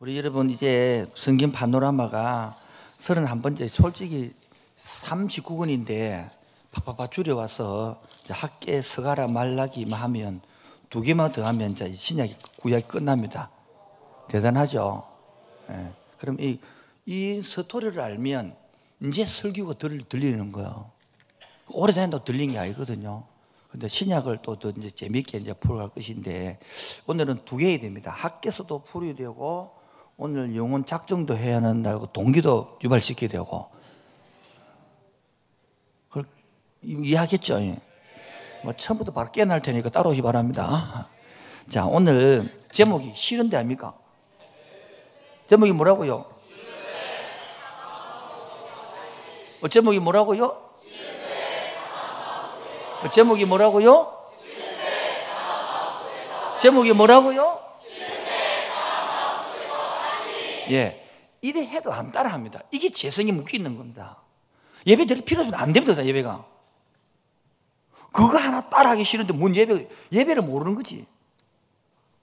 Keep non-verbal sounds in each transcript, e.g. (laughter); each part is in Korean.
우리 여러분 이제 성경 파노라마가 31번째 솔직히 39권인데 팍팍팍 줄여와서 학계 서가라 말라기만 하면 두 개만 더 하면 이제 신약이 구약이 끝납니다. 대단하죠? 예. 그럼 이, 이 서토리를 알면 이제 설교가 들, 들리는 거예요. 오래전에도 들린 게 아니거든요. 근데 신약을 또 더 이제 재밌게 이제 풀어갈 것인데 오늘은 두 개야 됩니다. 학계서도 풀어야 되고 오늘 영혼 작정도 해야 날고 동기도 유발시켜야 되고 그걸 이해하겠죠? 예. 뭐 처음부터 바로 깨어날 테니까 따라오시 바랍니다. 자 오늘 제목이 싫은데 아닙니까? 제목이 뭐라고요? 어, 제목이 뭐라고요? 어, 제목이 뭐라고요? 제목이 뭐라고요? 예. 이래 해도 안 따라합니다. 이게 재성이 묶여 있는 겁니다. 예배 드릴 필요 없으면 안 됩니다, 예배가. 그거 하나 따라하기 싫은데 뭔 예배, 예배를 모르는 거지.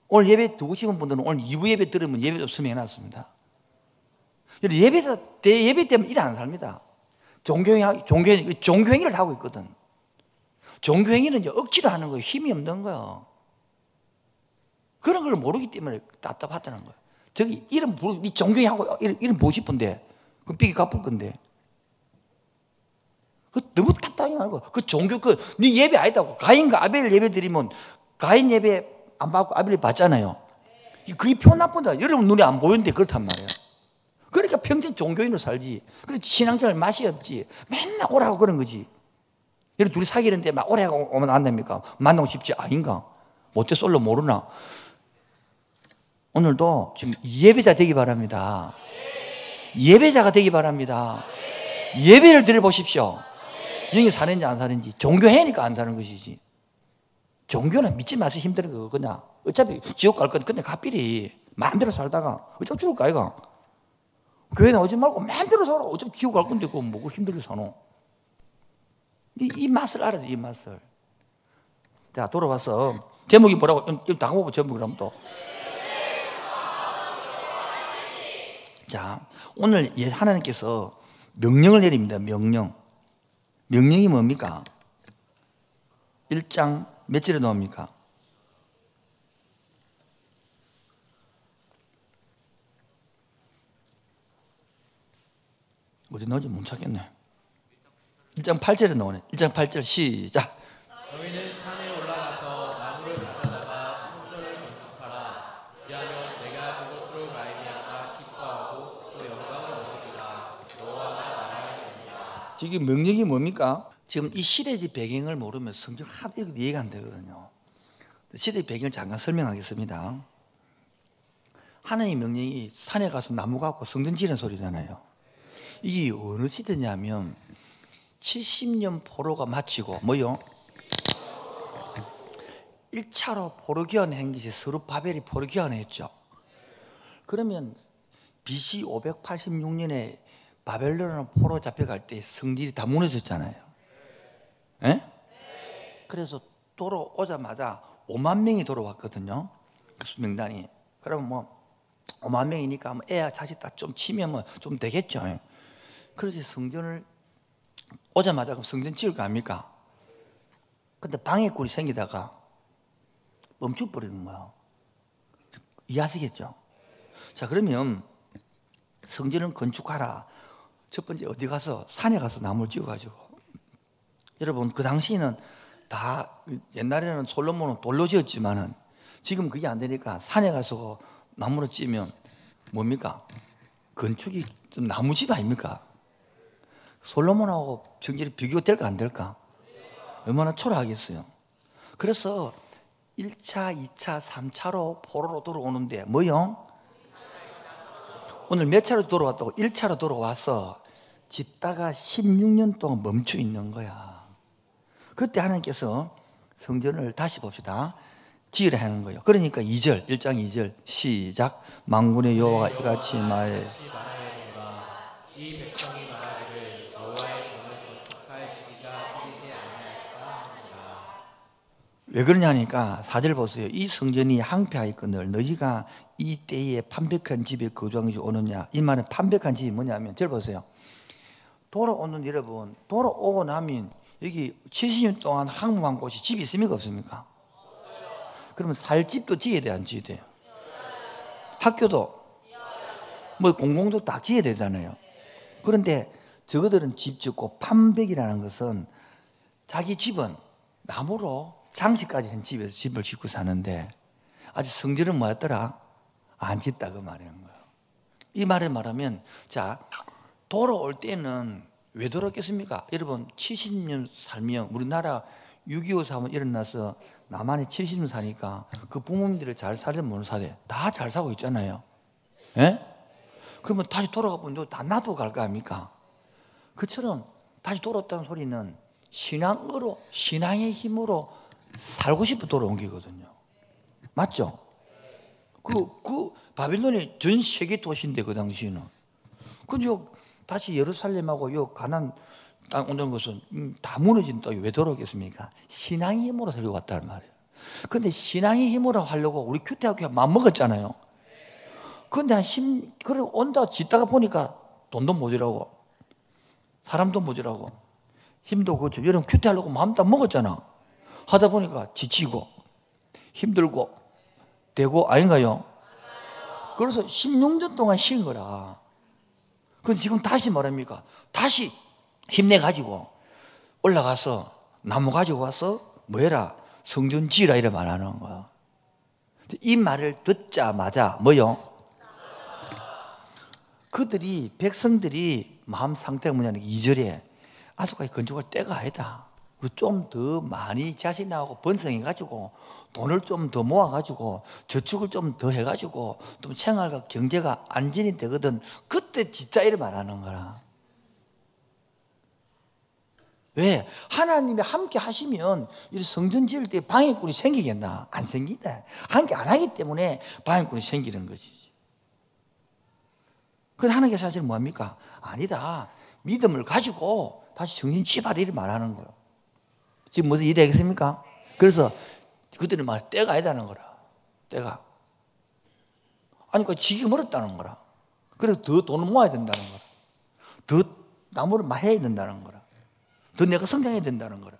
오늘 예배 두고 싶은 분들은 오늘 2부 예배 들으면 예배 없으면 해놨습니다. 예배, 예배 때문에 일안 삽니다. 종교행, 종교행, 종교행위를 하고 있거든. 종교행위는 억지로 하는 거예요. 힘이 없는 거예요. 그런 걸 모르기 때문에 답답하다는 거예요. 저기 이름 부르, 이 종교하고 이름, 이름 보고 싶은데, 그 삐기 갚을 건데. 그 너무 답답하게 말고, 그 종교, 그, 네 예배 아니다고. 가인과 아벨 예배 드리면, 가인 예배 안 받고 아벨이 받잖아요. 그게 표 나쁜다. 여러분 눈에 안 보이는데 그렇단 말이에요. 그러니까 평생 종교인으로 살지. 그렇지, 신앙생활 맛이 없지. 맨날 오라고 그런 거지. 여러분 둘이 사귀는데 막 오라고 오면 안 됩니까? 만나고 싶지 아닌가? 못해 솔로 모르나? 오늘도 지금 예배자 되기 바랍니다. 예배자가 되기 바랍니다. 예배를 드려보십시오. 영이 사는지 안 사는지. 종교해니까 안 사는 것이지. 종교는 믿지 마세요. 힘들어, 그거 그냥. 어차피 지옥 갈건 그냥 가필이. 마음대로 살다가. 어차피 죽을 거 아이가. 교회 나오지 말고 마음대로 살아. 어차피 지옥 갈 건데 그거 뭐고 힘들게 사노. 이, 이 맛을 알아야 돼, 이 맛을. 자, 돌아와서 제목이 뭐라고? 다가보고 제목이라면 또. 자, 오늘 하나님께서 명령을 내립니다. 명령. 명령이 뭡니까? 1장 몇 절에 나옵니까? 어디 나오지 못 찾겠네. 1장 8절에 나오네. 1장 8절 시작. 지금 명령이 뭡니까? 지금 이 시대의 배경을 모르면 성경 하도 이해가 안 되거든요. 시대의 배경을 잠깐 설명하겠습니다. 하나님의 명령이 산에 가서 나무 갖고 성전 지는 소리잖아요. 이게 어느 시대냐면 70년 포로가 마치고 뭐요? 1차로 포로 교환한 것이 서로 바벨이 포로 교환했죠. 그러면 BC 586년에 바벨론으로 포로 잡혀갈 때 성질이 다 무너졌잖아요. 예? 그래서 돌아오자마자 5만 명이 돌아왔거든요. 그 명단이. 그러면 뭐 5만 명이니까 뭐 애야 자식 다 좀 치면 뭐 좀 되겠죠. 그래서 성전을 오자마자 그럼 성전 지을 거 아닙니까? 근데 방해꾼이 생기다가 멈춰버리는 거예요. 이해하시겠죠? 자, 그러면 성전을 건축하라. 첫 번째 어디 가서 산에 가서 나무를 찍어가지고 여러분 그 당시에는 다 옛날에는 솔로몬은 돌로 지었지만은 지금 그게 안 되니까 산에 가서 나무를 찌면 뭡니까? 건축이 좀 나무집 아닙니까? 솔로몬하고 정절이 비교될까 안 될까? 얼마나 초라하겠어요. 그래서 1차, 2차, 3차로 포로로 돌아오는데 뭐요? 오늘 몇 차로 돌아왔다고? 1차로 돌아와서 짓다가 16년 동안 멈춰 있는 거야. 그때 하나님께서 성전을 다시 봅시다. 지으라 하는 거예요. 그러니까 2절, 1장 2절 시작. 망군의 여호와가 이같이 말이 백성이 말하기를 여호와의 전을 건축할 시기가 이르지 아니하였다 하니라. 왜 그러냐니까 사절 보세요. 이 성전이 항폐하였거늘 너희가 이 때에 판백한 집에 거주한 것이 오느냐. 이 말은 판백한 집이 뭐냐면 절 보세요. 돌아오는 여러분, 돌아오고 나면 여기 70년 동안 항무한 곳이 집이 있습니까 없습니까? 그러면 살 집도 지어야 돼, 안 지어야 돼요? 학교도 뭐 공공도 다 지어야 되잖아요. 그런데 저거들은 집 짓고 판백이라는 것은 자기 집은 나무로 장식까지 한 집에서 집을 짓고 사는데 아직 성질은 뭐였더라? 안 짓다 그 말이는 거예요. 이 말을 말하면 자 돌아올 때는 왜 돌아오겠습니까? 여러분 70년 살면 우리나라 6.25 사건 일어나서 남한에 70년 사니까 그 부모님들이 잘 살든 못 살든 다잘 사고 있잖아요. 예? 그러면 다시 돌아가 보면 다 놔두고 갈 거 아닙니까? 그처럼 다시 돌아왔다는 소리는 신앙으로, 신앙의 힘으로 살고 돌아온 게거든요. 맞죠? 그, 그, 바빌론이 전 세계 도시인데, 그 당시에는. 근데 요, 다시 예루살렘하고 요 가난 땅 오는 것은 음, 다 무너진다. 왜 돌아오겠습니까? 신앙의 힘으로 살고 왔다는 말이에요. 근데 신앙의 힘으로 하려고 우리 큐티학교가 맘먹었잖아요. 근데 한 10, 그래 온다 짓다가 보니까 돈도 모자라고 사람도 모자라고 힘도 그렇죠. 여러분 큐티 하려고 마음 다 먹었잖아. 하다 보니까 지치고 힘들고 되고 아닌가요? 그래서 16년 동안 쉰 거라. 근데 지금 다시 말합니까? 다시 힘내가지고 올라가서 나무 가지고 와서 뭐 해라? 성전 지라 이래 말하는 거야. 이 말을 듣자마자 뭐요? 그들이 백성들이 마음 상태가 뭐냐면 2절에 아직까지 건축할 때가 아니다. 좀 더 많이 자신하고 번성해가지고 돈을 좀 더 모아가지고 저축을 좀 더 해가지고 좀 생활과 경제가 안전이 되거든. 그때 진짜 이래 말하는 거라. 왜? 하나님이 함께 하시면 이 성전 지을 때 방해꾼이 생기겠나? 안 생긴다. 함께 안 하기 때문에 방해꾼이 생기는 것이지. 그래서 하나님께서 사실 뭐합니까? 아니다. 믿음을 가지고 다시 정신 치바리를 말하는 거예요. 지금 무슨 이해되겠습니까? 그래서 그들은 말 때가 아니다는 거라. 때가. 아니, 그 지기 멀었다는 거라. 그래서 더 돈을 모아야 된다는 거라. 더 나무를 많이 해야 된다는 거라. 더 내가 성장해야 된다는 거라.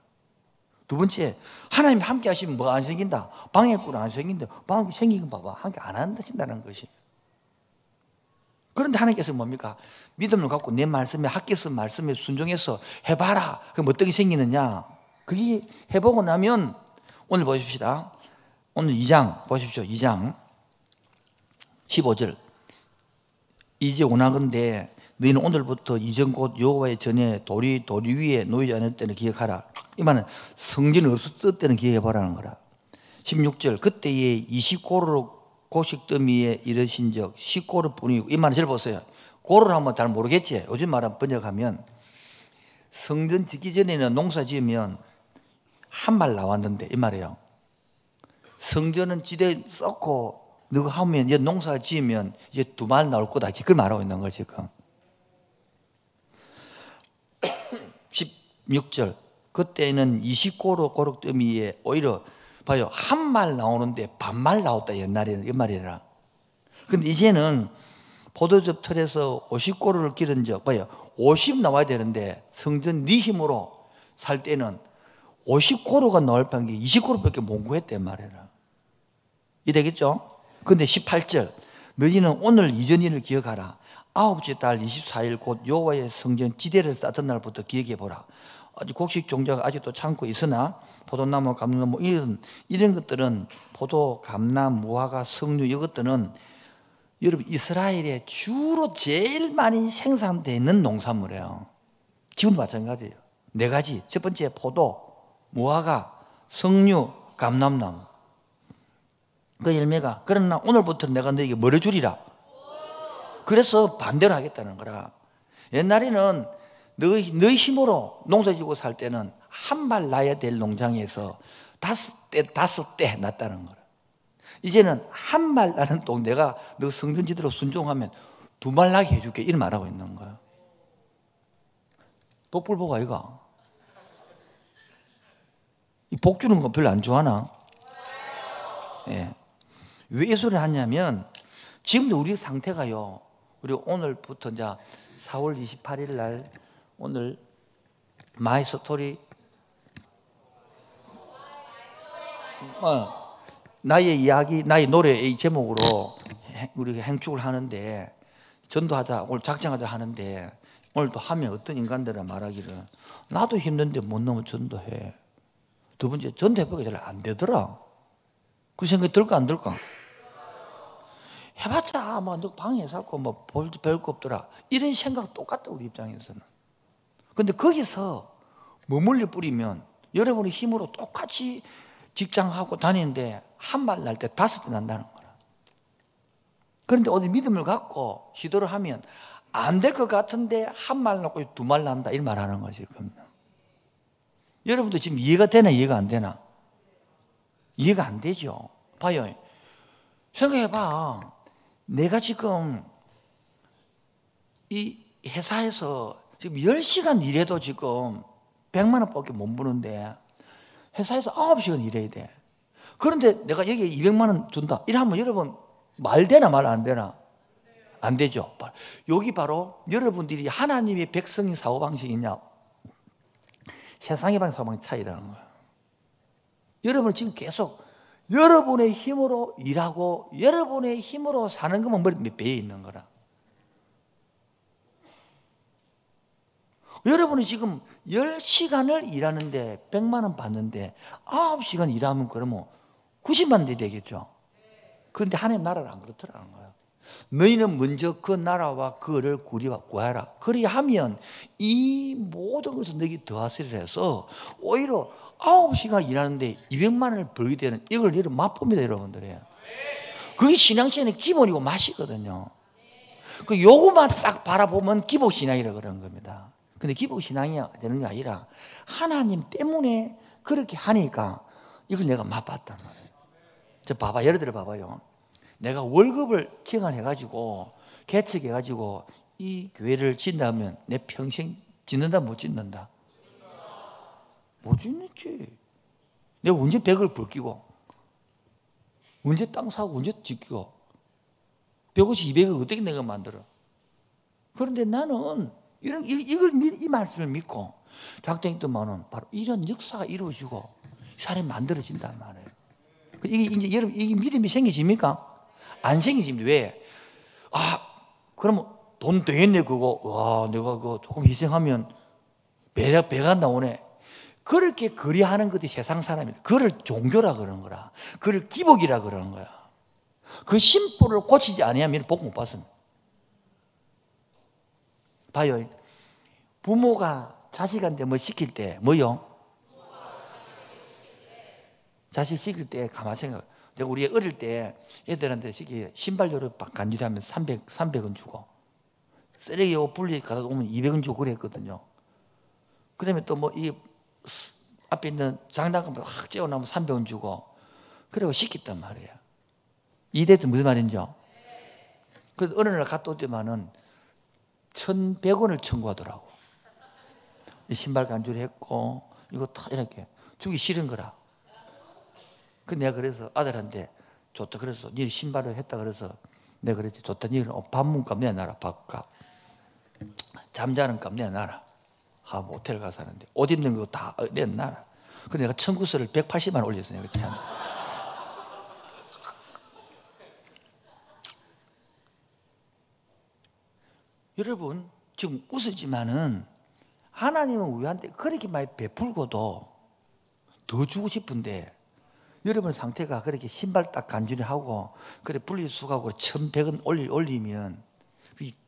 두 번째, 하나님 함께 하시면 뭐안 생긴다? 방해꾼 안 생긴다. 방해꾼 생기긴 봐봐. 함께 안 한다신다는 것이. 그런데 하나님께서 뭡니까? 믿음을 갖고 내 말씀에 학교에서 말씀에 순종해서 해봐라. 그럼 어떻게 생기느냐? 그게 해보고 나면 오늘 보십시다. 오늘 2장 보십시오. 2장 15절 이제 오나건대 너희는 오늘부터 이전 곧 여호와의 전에 도리 도리 위에 놓이지 않을 때는 기억하라. 이 말은 성전 없었을 때는 기억해보라는 거라. 16절 그때에 20고로로 고식 더미에 이르신 적 10고로 뿐이고 이 말은 잘 보세요. 고를 한번 잘 모르겠지. 요즘 말은 번역하면 성전 짓기 전에는 농사 지으면 한 말 나왔는데 이 말이에요. 성전은 지대 쌓고 누가 하면 이제 농사 지으면 이제 두말 나올 거다. 그걸 말하고 있는 거지 지금. (coughs) 16절 그때는 20고로 고룩더미에 오히려 봐요 한 말 나오는데 반말 나왔다 옛날에는 이 말이라. 근데 이제는 포도즙 틀에서 50고루를 기른 적 봐요 50 나와야 되는데 성전 네 힘으로 살 때는 50고루가 나올 판게 20고루밖에 못 구했단 말이라. 이 되겠죠? 근데 18절 너희는 오늘 이전 일을 기억하라. 아홉째 달 24일 곧 여호와의 성전 지대를 쌓던 날부터 기억해 보라. 아직 곡식 종자가 아직도 참고 있으나 포도나무, 감나무 이런 이런 것들은 포도, 감나, 무화과, 석류 이것들은 여러분 이스라엘에 주로 제일 많이 생산되는 농산물이에요. 지금도 마찬가지예요. 네 가지. 첫 번째 포도, 무화과, 석류, 감람나무. 그 열매가 그러나 오늘부터 내가 너에게 뭐를 주리라. 그래서 반대로 하겠다는 거라. 옛날에는 너희, 너희 힘으로 농사 지고 살 때는 한 발 나야 될 농장에서 다섯 대, 다섯 대 났다는 거라. 이제는 한말 나는 똥 내가 너 성전지대로 순종하면 두말 나게 해줄게. 이런 말하고 있는 거야. 독불보가 이거. 복 주는 거 별로 안 좋아하나? 예. 왜 이 소리를 하냐면 지금도 우리 상태가요. 우리 오늘부터 이제 4월 28일 날 오늘 my story 어, 나의 이야기, 나의 노래의 제목으로 행- 우리가 행축을 하는데 전도하자, 오늘 작정하자 하는데 오늘도 하면 어떤 인간들은 말하기를 나도 힘든데 뭔 놈의 전도해. 두 번째 전도해보기 잘 안 되더라. 그 생각이 들까 안 들까? 해봤자 뭐너 방에 살고 뭐볼 별거 없더라. 이런 생각 똑같다 우리 입장에서는. 근데 거기서 머물러 뿌리면 여러분의 힘으로 똑같이 직장하고 다니는데 한 말 날 때 다섯 대 난다는 거야. 그런데 어디 믿음을 갖고 시도를 하면 안 될 것 같은데 한 말 낳고 두 말 난다 이 말 하는 것일 겁니다. 여러분도 지금 이해가 되나 이해가 안 되나? 이해가 안 되죠. 봐요. 생각해 봐. 내가 지금 이 회사에서 지금 10시간 일해도 지금 100만 원밖에 못 버는데 회사에서 9시간 일해야 돼. 그런데 내가 여기에 200만 원 준다. 이러면 여러분 말 되나 말 안 되나? 안 되죠. 여기 바로 여러분들이 하나님의 백성의 사고방식이냐 세상의 방 사고방식 차이라는 거예요. 여러분 지금 계속 여러분의 힘으로 일하고 여러분의 힘으로 사는 것만 머리 몇 배에 있는 거라. 여러분이 지금 10시간을 일하는데 100만 원 받는데 9시간 일하면 그러면 90만 원 되겠죠. 그런데 하나님 나라는 안 그렇더라는 거예요. 너희는 먼저 그 나라와 그를 구하라. 그리하면 이 모든 것을 너희 더하시리라 해서 오히려 9시간 일하는데 200만 원을 벌게 되는 이걸 여러분 맛봅니다 여러분들이. 그게 신앙시간의 기본이고 맛이거든요. 그 요거만 딱 바라보면 기복신앙이라 그런 겁니다. 근데 기복신앙이 되는 게 아니라 하나님 때문에 그렇게 하니까 이걸 내가 맛봤단 말이에요. 저 봐봐, 예를 들어 봐봐요. 내가 월급을 지원해가지고 개척해가지고 이 교회를 짓는다면 내 평생 짓는다 못 짓는다? 못 짓는지. 내가 언제 백을 벌기고 언제 땅 사고 언제 짓고 150, 200을 어떻게 내가 만들어? 그런데 나는 이런 이- 이걸 미- 이 말씀을 믿고 작정이 뜨면은 바로 이런 역사가 이루어지고 사람이 만들어진단 말이에요. 그 이게 이제 여러분 이게 믿음이 생기십니까? 안 생기십니다. 왜? 아 그러면 돈 되겠네 그거. 와 내가 그거 조금 희생하면 배가 배가 나오네. 그렇게 그리하는 것이 세상 사람이다. 그를 종교라 그러는 거라. 그를 기복이라 그러는 거야. 그 심부를 고치지 아니하면 복 못 받습니다. 봐요. 부모가 자식한테 뭐 시킬 때 뭐요? 자식 시킬 때 가만 생각. 내가 우리 어릴 때 애들한테 시키 신발료를 막 간주하면 300 300원 주고 쓰레기 옷 분리 가다 오면 200원 주고 그랬거든요. 그 다음에 또 뭐 이 앞에 있는 장난감 확 째어나면 300원 주고 그리고 시켰단 말이에요. 이대도 무슨 말인지요? 그 어느 날 갔다 올 때만은 1,100원을 청구하더라고. 이 신발 간주를 했고 이거 다 이렇게 주기 싫은 거라. 그 내가 그래서 아들한테 좋다 그래서 네 신발을 했다 그래서 내가 그랬지. 좋다. 니는 밥문값 내놔라 밥값. 잠자는 값 내놔라. 아 모텔 가서 하는데 옷 입는 거 다 내놔라. 그 내가 청구서를 180만 원 올렸어요 그치 (laughs) 여러분 지금 웃으지만은 하나님은 우리한테 그렇게 많이 베풀고도 더 주고 싶은데 여러분 상태가 그렇게 신발 딱 간절히 하고 그래 분리수거하고 천백원 올리, 올리면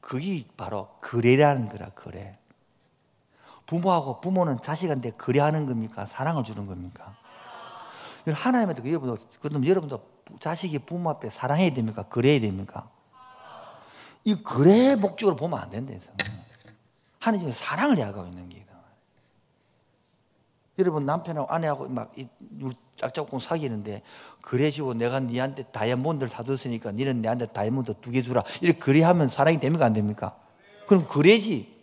그게- 바로 거래라는 거라 거래 부모하고 부모는 자식한테 거래하는 겁니까? 사랑을 주는 겁니까? 하나님한테 그 여러분도 그럼 여러분도 자식이 부모 앞에 사랑해야 됩니까? 거래해야 됩니까? 이 거래 목적으로 보면 안 된다 해서 하나님은 사랑을 야가고 있는 게 여러분 남편하고 아내하고 막 이- 짝짝꿍 사귀는데 그래지고 내가 니한테 다이아몬드를 사줬으니까 니는 내한테 다이아몬드 두 개 주라 이렇게 그래하면 사랑이 됩니까 안 됩니까? 그럼 그래지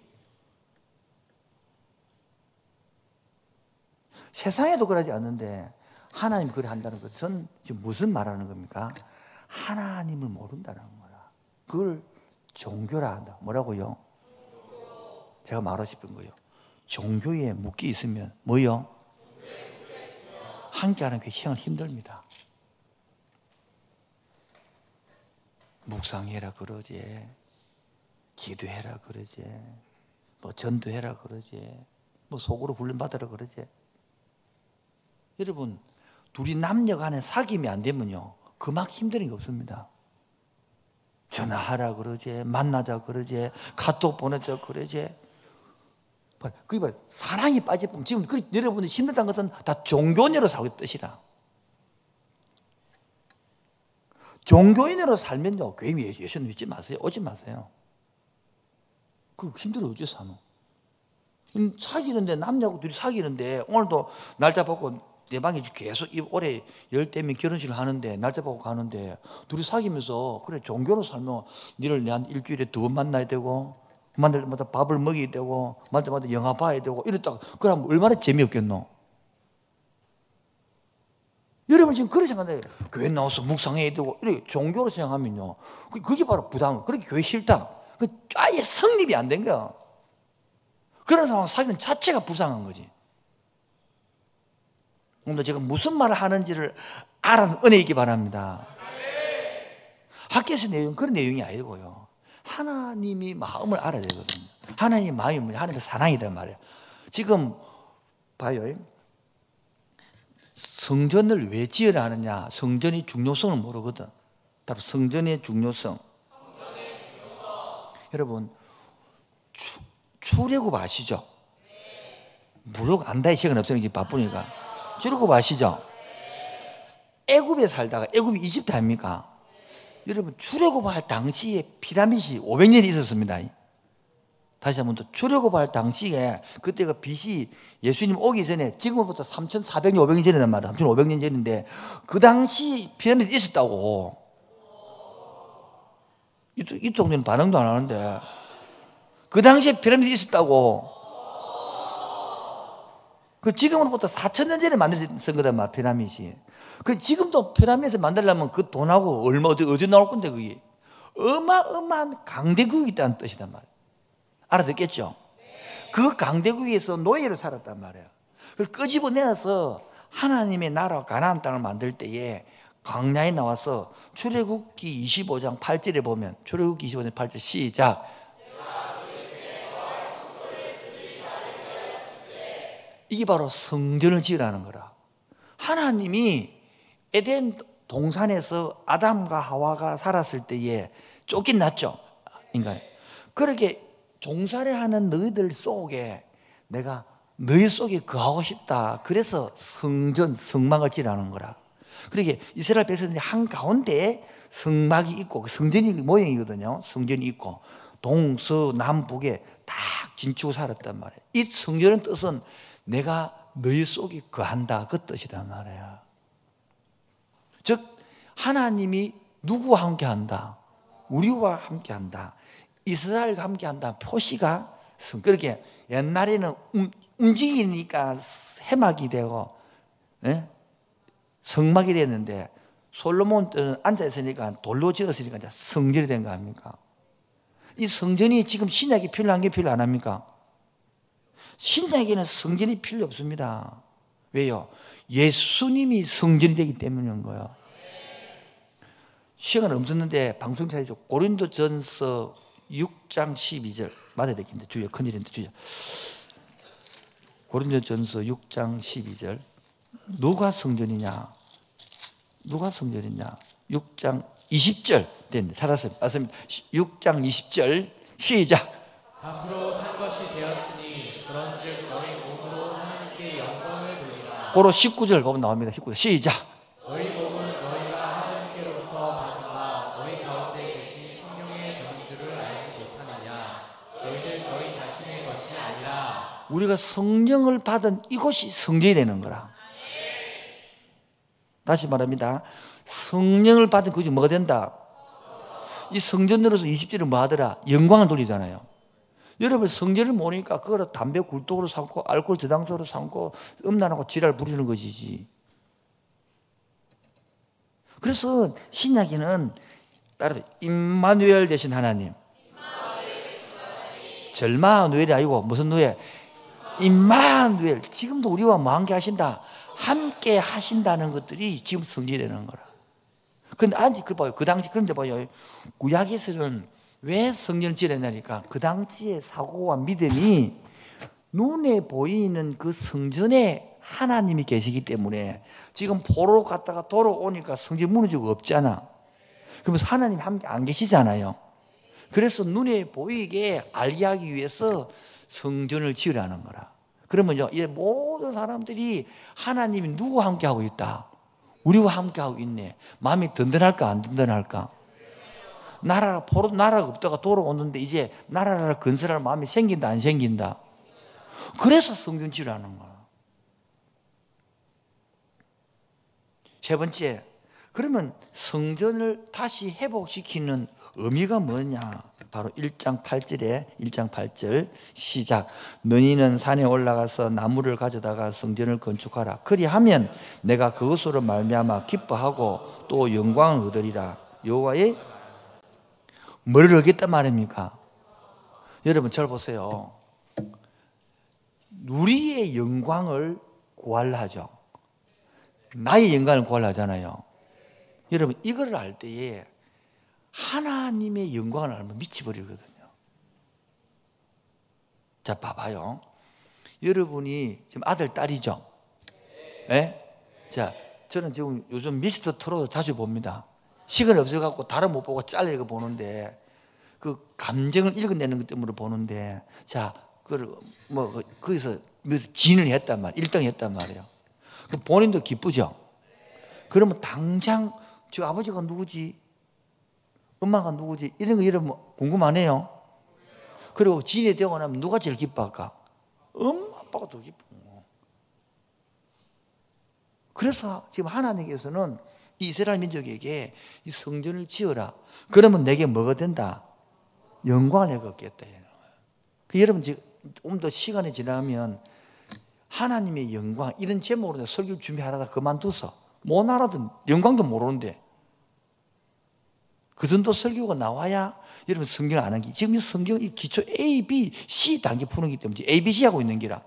세상에도 그러지 않는데 하나님 그래 한다는 것은 지금 무슨 말하는 겁니까? 하나님을 모른다는 거라. 그걸 종교라 한다. 뭐라고요? 제가 말하고 싶은 거예요. 종교에 묶여 있으면 뭐요? 함께하는 게 시간 힘듭니다. 묵상해라 그러지. 기도해라 그러지. 뭐 전도해라 그러지. 뭐 속으로 훈련 받으라 그러지. 여러분 둘이 남녀 간에 사귐이 안 되면요 그막 힘든 게 없습니다. 전화하라 그러지 만나자 그러지 카톡 보내자 그러지 그게 봐 사랑이 빠지면 지금 그 여러분이 힘들다는 것은 다 종교인으로 살고 뜻이라. 종교인으로 살면요 교회 예수 믿지 마세요 오지 마세요. 그 힘들어 어째 사노? 음, 사귀는데 남녀하고 둘이 사귀는데 오늘도 날짜 보고 내 방에 계속 올해 열대면 결혼식을 하는데 날짜 보고 가는데 둘이 사귀면서 그래 종교로 살면 니를 내한 일주일에 두 번 만나야 되고 만날 때마다 밥을 먹여야 되고 만날 때마다 영화 봐야 되고 이랬다가 그럼 얼마나 재미없겠노? 여러분 지금 그렇게 생각하는데 교회 나와서 묵상해야 되고 이렇게 종교로 생각하면요. 그게 바로 부담 그렇게 교회 싫다. 그 아예 성립이 안 된 거야. 그런 상황 사귀는 자체가 불쌍한 거지. 오늘 제가 무슨 말을 하는지를 알아 은혜 있기 바랍니다. 학교에서 내용 그런 내용이 아니고요 하나님이 마음을 알아야 되거든요. 하나님의 마음이 뭐냐? 하나님의 사랑이란 말이에요. 지금 봐요. 성전을 왜 지어야 하느냐? 성전이 중요성을 모르거든. 바로 성전의 중요성. 여러분 주, 출애굽 아시죠? 무력 안다의 시간 없으니 까 바쁘니까. 출애굽 아시죠? 애굽에 살다가 애굽이 이집트 아닙니까? 여러분 출애굽할 당시에 피라밋이 500년이 있었습니다. 다시 한 번 더 출애굽할 당시에 그때가 BC 예수님 오기 전에 지금부터 3,400년 500년 전이란 말이야. 3,500년 전인데 그 당시 피라밋이 있었다고. 이쪽, 이쪽 반응도 안 하는데 그 당시에 피라밋이 있었다고. 그 지금으로부터 4천 년 전에 만들어진 거단 말 피라밋이. 그 지금도 피라밋을 만들려면 그 돈하고 얼마 어디 어디 나올 건데 그게 어마어마한 강대국이 있다는 뜻이단 말이야. 알아듣겠죠? 그 강대국에서 노예로 살았단 말이야. 그걸 끄집어내서 하나님의 나라 가나안 땅을 만들 때에 광야에 나와서 출애굽기 25장 8절에 보면 출애굽기 25장 8절 시작 이게 바로 성전을 지으라는 거라. 하나님이 에덴 동산에서 아담과 하와가 살았을 때에 쫓겨났죠. 인간. 그렇게 동산에 하는 너희들 속에 내가 너희 속에 거하고 싶다. 그래서 성전, 성막을 지라는 거라. 그러게 이스라엘 백성들이 한 가운데 성막이 있고 그 성전이 모양이거든요. 성전이 있고 동서 남북에 딱 진치고 살았단 말이에요. 이 성전의 뜻은 내가 너희 속에 거한다 그 뜻이란 말이야. 즉 하나님이 누구와 함께 한다? 우리와 함께 한다. 이스라엘과 함께 한다. 표시가 그렇게 옛날에는 움직이니까 해막이 되고 예? 성막이 됐는데 솔로몬 때는 앉아 있으니까 돌로 지었으니까 성전이 된 거 아닙니까? 이 성전이 지금 신약이 필요한 게 필요 안 합니까? 신약에는 성전이 필요 없습니다. 왜요? 예수님이 성전이 되기 때문인 거예요. 시간 없었는데 방송 차이죠. 고린도 전서 6장 12절 맞아야 되겠는데 주여 큰일인데 주여. 고린도 전서 6장 12절 누가 성전이냐? 누가 성전이냐? 6장 20절 됐네. 살았습니다. 맞습니다. 6장 20절 시작. 앞으로 산 것이 되었으니 그런즉 너희 몸으로 하나님께 영광을 돌리라. 고로 19절 보면 나옵니다. 19절 시작. 너희 몸은 너희가 하나님께로부터 받은 바 너희 가운데 계신 성령의 전주를 알지 못하느냐? 너희는 너희 자신의 것이 아니라 우리가 성령을 받은 이곳이 성전이 되는 거라. 다시 말합니다. 성령을 받은 그것이 뭐가 된다? 이 성전으로서 20절은 뭐 하더라? 영광을 돌리잖아요. 여러분 성전을 모니까 그거를 담배 굴뚝으로 삼고 알코올 저당소로 삼고 음란하고 지랄 부리는 것이지. 그래서 신약에는 따로 임마누엘 대신 하나님. 절마누엘이 아니고 무슨 누엘? 임마누엘. 지금도 우리와 뭐 함께 하신다. 함께 하신다는 것들이 지금 성질되는 거라. 근데 아니 그 봐요. 그 당시 그런데 봐요. 구약에서는 왜 성전을 지었냐니까 그 당시의 사고와 믿음이 눈에 보이는 그 성전에 하나님이 계시기 때문에 지금 보러 갔다가 돌아오니까 성전 무너지고 없잖아. 그러면서 하나님 함께 안 계시잖아요. 그래서 눈에 보이게 알게 하기 위해서 성전을 지으라는 거라. 그러면요, 이 모든 사람들이 하나님이 누구와 함께 하고 있다? 우리와 함께 하고 있네. 마음이 든든할까, 안 든든할까? 나라가 포로 나라가 없다가 돌아오는데 이제 나라를 건설할 마음이 생긴다, 안 생긴다? 그래서 성전 지으라는 거야. 세 번째, 그러면 성전을 다시 회복시키는 의미가 뭐냐? 바로 1장 8절에 1장 8절 시작. 너희는 산에 올라가서 나무를 가져다가 성전을 건축하라. 그리하면 내가 그것으로 말미암아 기뻐하고 또 영광을 얻으리라. 여호와의 뭐를 얻겠단 말입니까? 여러분 절 보세요. 우리의 영광을 구하려 하죠. 나의 영광을 구하려 하잖아요. 여러분 이걸 알 때에 하나님의 영광을 알면 미치버리거든요. 자, 봐봐요. 여러분이 지금 아들, 딸이죠? 예? 네? 자, 저는 지금 요즘 미스터 트롯 자주 봅니다. 시간 없어갖고 다른 못 보고 잘리고 보는데 그 감정을 읽어내는 것 때문에 보는데 자, 그, 뭐, 그, 거기서 진을 했단 말, 1등 했단 말이에요. 그 본인도 기쁘죠? 그러면 당장 저 아버지가 누구지? 엄마가 누구지? 이런 거 이러면 궁금하네요. 그리고 진이 되고 나면 누가 제일 기뻐할까? 엄마, 아빠가 더 기쁘고. 그래서 지금 하나님께서는 이스라엘 민족에게 이 성전을 지어라. 그러면 내게 뭐가 된다? 영광을 내가 얻겠다. 그 여러분 지금 좀 더 시간이 지나면 하나님의 영광 이런 제목으로 설교 준비하다가 그만둬서 못 알아든 영광도 모르는데 그 정도 설교가 나와야 여러분 성경 아는 게 지금 이 성경 이 기초 A, B, C 단계 푸는 기 때문에 A, B, C 하고 있는 기라.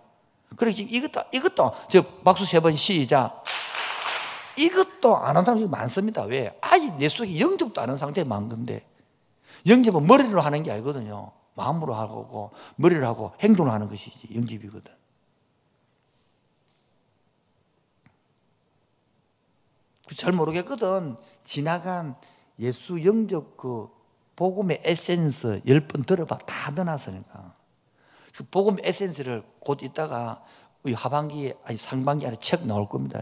그래 지금 이것도 이것도 저 박수 세 번 시작. 이것도 아는 사람이 많습니다. 왜? 아직 내 속에 영접도 아는 상태에 많은 건데 영접은 머리로 하는 게 아니거든요. 마음으로 하고 머리를 하고 행동을 하는 것이지 영접이거든. 잘 모르겠거든. 지나간 예수 영접 그 복음의 에센스 열 번 들어봐 다 넣어놨으니까 그 복음 에센스를 곧 있다가 하반기에 아니 상반기 안에 책 나올 겁니다.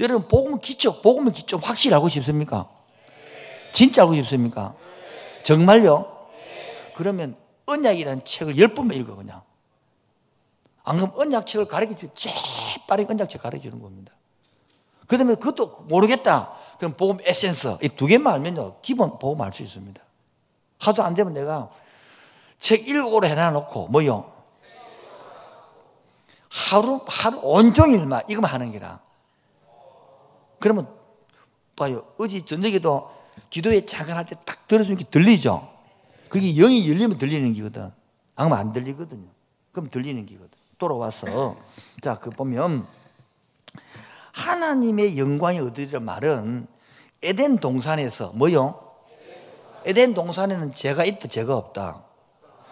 여러분 복음 기초 복음의 기초 확실히 알고 싶습니까? 진짜 알고 싶습니까? 정말요? 그러면 언약이라는 책을 열 번만 읽어 그냥. 안 그러면 언약 책을 가르치지 재빠르게 언약 책 가르치는 겁니다. 그 다음에 그것도 모르겠다. 그럼 복음 에센스 이 두 개만 알면요 기본 복음 알 수 있습니다. 하도 안 되면 내가 책 일고로 해놔놓고 뭐요? 하루 하루 온종일만 이거만 하는 게라. 그러면 봐요 어제 저녁에도 기도에 잠깐 할때 딱 들어주는 게 들리죠. 그게 영이 열리면 들리는 기거든. 안 그러면 안 들리거든요. 그럼 들리는 기거든. 돌아와서 자 그 보면. 하나님의 영광이 얻으리란 말은 에덴 동산에서 뭐요? 에덴 동산에는 죄가 있다, 죄가 없다.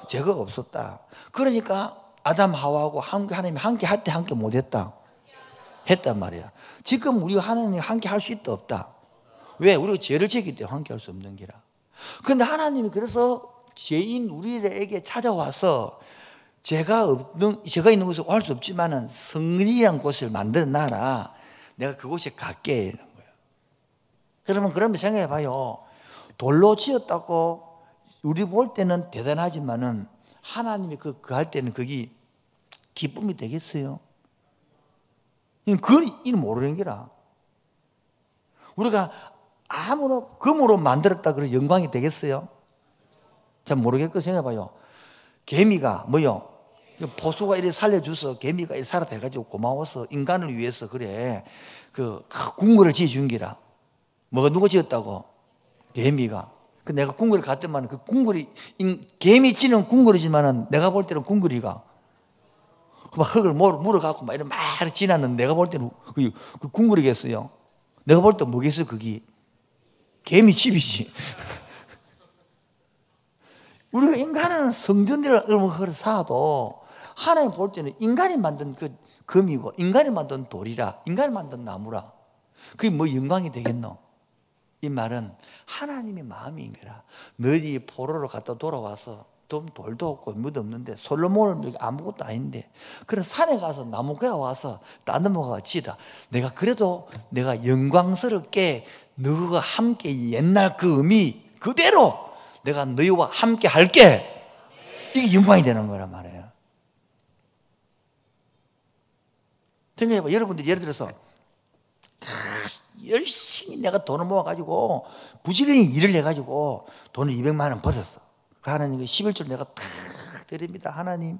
죄가 없었다. 그러니까 아담 하와하고 함께 하나님이 함께 할 때 함께 못했다. 했단 말이야. 지금 우리가 하나님 함께 할 수 있다 없다. 왜? 우리가 죄를 지기 때문에 함께 할 수 없는 기라. 그런데 하나님이 그래서 죄인 우리에게 찾아와서 죄가 없는 죄가 있는 곳에 할수 없지만은 성리란 곳을 만들어 놔라. 내가 그곳에 갈게 이런 거예요. 여러분 그러면 생각해 봐요. 돌로 지었다고 우리 볼 때는 대단하지만은 하나님이 그, 그 할 때는 그게 기쁨이 되겠어요? 이 모르는 게라. 우리가 아무로 금으로 만들었다 그래 영광이 되겠어요? 잘 모르겠고 생각해봐요. 개미가 뭐요? 보수가 이렇게 살려줘서 개미가 이렇게 살아돼가지고 고마워서 인간을 위해서 그래 그 궁궐을 지어준 기라. 뭐가 누가 지었다고? 개미가. 그 내가 궁궐을 갔더만 그 궁궐이 개미 지는 궁궐이지만은 내가 볼 때는 궁궐이가 막 흙을 물어갖고 막 이런 막 지났는데 내가 볼 때는 그, 그 궁궐이겠어요. 내가 볼 때 뭐겠어 그게 개미 집이지. (laughs) 우리가 인간은 성전들을 그걸 사도 하나님 볼 때는 인간이 만든 그 금이고 인간이 만든 돌이라 인간이 만든 나무라 그게 뭐 영광이 되겠노? 이 말은 하나님의 마음인 거라. 너희 포로로 갔다 돌아와서 좀 돌도 없고 무도 없는데 솔로몬은 아무것도 아닌데 그런 산에 가서 나무가 와서 따듬어가 지다. 내가 그래도 내가 영광스럽게 너가 함께 옛날 그 의미 그대로 내가 너희와 함께 할게. 이게 영광이 되는 거란 말이에요. 생각해봐. 여러분들 예를 들어서 열심히 내가 돈을 모아가지고 부지런히 일을 해가지고 돈을 200만 원 벌었어. 그 하나님 11조 내가 탁 드립니다. 하나님.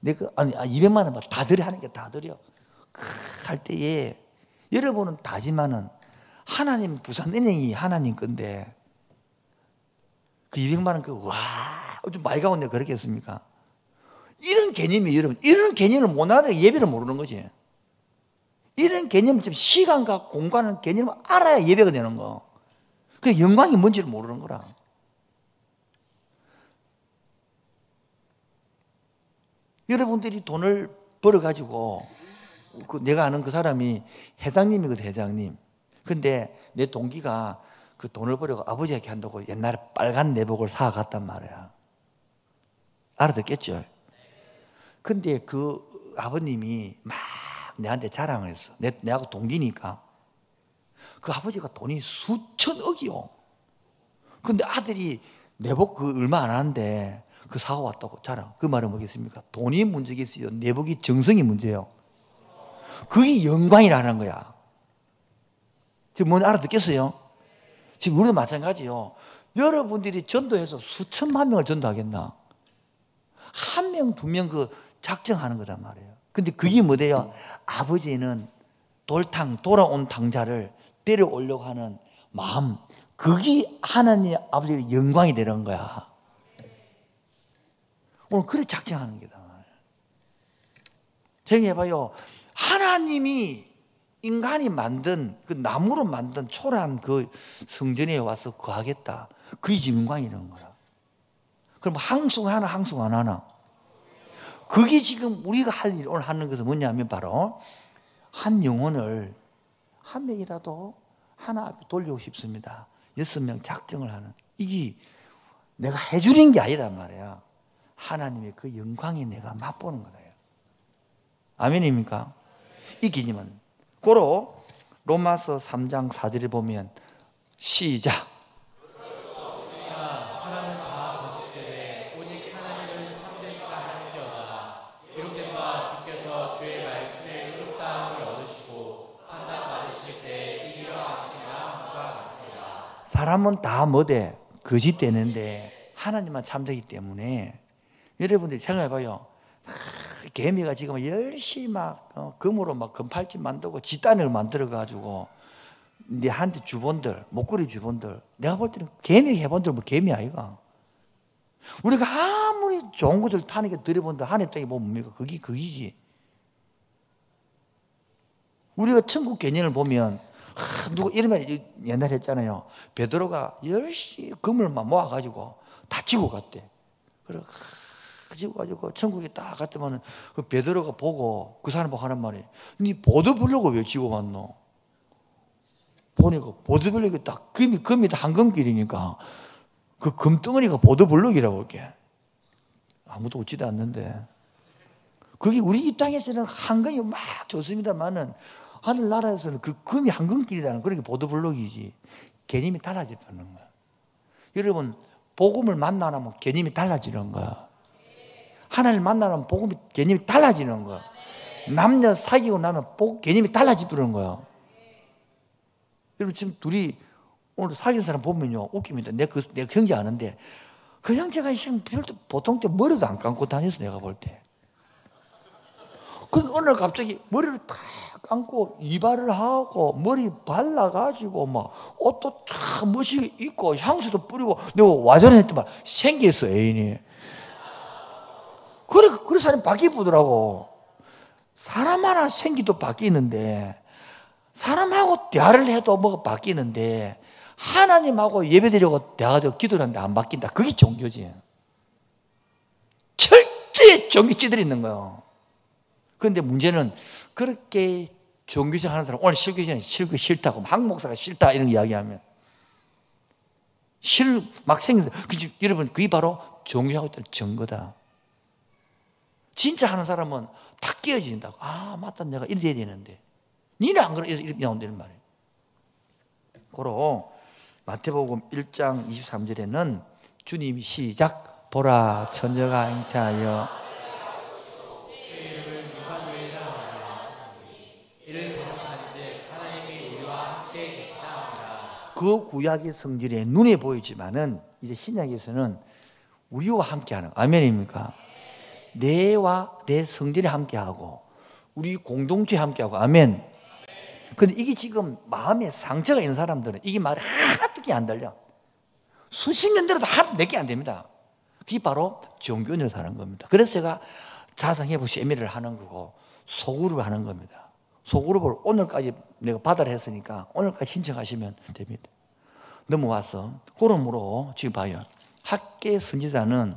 내가 아니 200만 원다 드려 하는 게 다 드려. 할 때에 여러분은 다지만은 하나님 부산은행이 하나님 건데 그 200만 원 그 와, 좀 많이 가운데 그렇겠습니까? 이런 개념이 여러분, 이런 개념을 못 알아 예배를 모르는 거지. 이런 개념을 좀 시간과 공간을 개념을 알아야 예배가 되는 거. 그 영광이 뭔지를 모르는 거라. 여러분들이 돈을 벌어가지고, 그 내가 아는 그 사람이 회장님이거든, 회장님. 근데 내 동기가 그 돈을 벌어가 아버지에게 한다고 옛날에 빨간 내복을 사갔단 말이야. 알아듣겠죠? 근데 그 아버님이 막 내한테 자랑을 했어. 내, 내하고 동기니까. 그 아버지가 돈이 수천억이요. 근데 아들이 내복 그 얼마 안 하는데 그 사고 왔다고 자랑. 그 말은 뭐겠습니까? 돈이 문제겠어요. 내복이 정성이 문제예요. 그게 영광이라는 거야. 지금 뭔 알아듣겠어요? 지금 우리도 마찬가지요. 여러분들이 전도해서 수천만 명을 전도하겠나? 한 명, 두 명 그 작정하는 거란 말이에요. 근데 그게 뭐대요? 아버지는 돌탕, 돌아온 당자를 때려오려고 하는 마음. 그게 하나님 아버지의 영광이 되는 거야. 오늘 그래 작정하는 게다. 생각해봐요. 하나님이 인간이 만든 그 나무로 만든 초라한 그 성전에 와서 거하겠다. 그게 영광이라는 거야. 그럼 항송 하나, 항송 안 하나? 그게 지금 우리가 할 일, 오늘 하는 것은 뭐냐면 바로 한 영혼을 한 명이라도 하나 앞에 돌리고 싶습니다. 여섯 명 작정을 하는. 이게 내가 해주는 게 아니란 말이야. 하나님의 그 영광이 내가 맛보는 거다. 아멘입니까? 이 개념은. 고로 로마서 3장 4절에 보면 시작. 사람은 다 뭐대? 거짓 되는데 하나님만 참되기 때문에 여러분들이 생각해봐요. 개미가 지금 열심히 막 어, 금으로 막 금팔찌 만들고 지단을 만들어가지고 네한테 주본들 목걸이 주본들 내가 볼 때는 개미 해본들 뭐 개미 아이가 우리가 아무리 좋은 것들 게 들여본다 하늘 땅에 보면 뭡니까? 그게 그이지. 우리가 천국 개념을 보면 하, 이런 말 옛날에 했잖아요. 베드로가 열심히 금을 막 모아가지고 다 지고 갔대. 그래 지고 가지고 천국에 딱 갔더만 그 베드로가 보고 그 사람 보고 하는 말이 니 보도블록을 왜 지고 왔노? 보니까 보도블록이 딱 금이 금이 다 황금길이니까 그 금덩어리가 보도블록이라고 이렇게 아무도 웃지도 않는데 그게 우리 이 땅에서는 황금이 막 좋습니다만은 하늘나라에서는 그 금이 황금길이라는 그런 게 보도블록이지 개념이 달라지는 거야. 여러분 복음을 만나면 개념이 달라지는 거야. 하나님을 만나면 복음이 개념이 달라지는 거야. 남녀 사귀고 나면 복 개념이 달라지는 거야. 여러분 지금 둘이 오늘 사귄 사람 보면요 웃깁니다. 내 그 내 형제 아는데 그 형제가 지금 별도 보통 때 머리도 안 감고 다녔어 내가 볼 때. 근데 날 갑자기 머리를 탁 감고 이발을 하고 머리 발라가지고 막 옷도 쫙 멋지게 입고 향수도 뿌리고 내가 와전에 했더만 생겼어 애인이. 그래 그래 사람이 바뀌더라고. 사람 하나 생기도 바뀌는데 사람하고 대화를 해도 뭐가 바뀌는데 하나님하고 예배드리고 대화도 기도를 하는데 안 바뀐다. 그게 종교지. 철저히 종교지들이 있는 거예요. 그런데 문제는 그렇게 종교생 하는 사람 오늘 실교생이 실교 싫다고 항목사가 싫다 이런 이야기하면 실 막 생겨서 그치, 여러분 그게 바로 종교하고 있다는 증거다. 진짜 하는 사람은 탁 깨어진다고. 아 맞다 내가 이래야 되는데 니는 안 그래 이렇게 나온다는 말이에요. 고로 마태복음 1장 23절에는 주님이 시작 보라 천녀가 잉태하여 그 구약의 성질에 눈에 보이지만은 이제 신약에서는 우리와 함께하는 아멘입니까? 내와 내 성질에 함께하고 우리 공동체에 함께하고 아멘. 근데 이게 지금 마음에 상처가 있는 사람들은 이게 말이 하나도 안 들려. 수십 년 들어도 하나도 내게 안 됩니다. 그게 바로 종교를 사는 겁니다. 그래서 제가 자성해보 세미를 하는 거고 소그룹을 하는 겁니다. 소그룹을 오늘까지 내가 받아라 했으니까 오늘까지 신청하시면 됩니다. 넘어와서 그러므로 지금 봐요. 학계 선지자는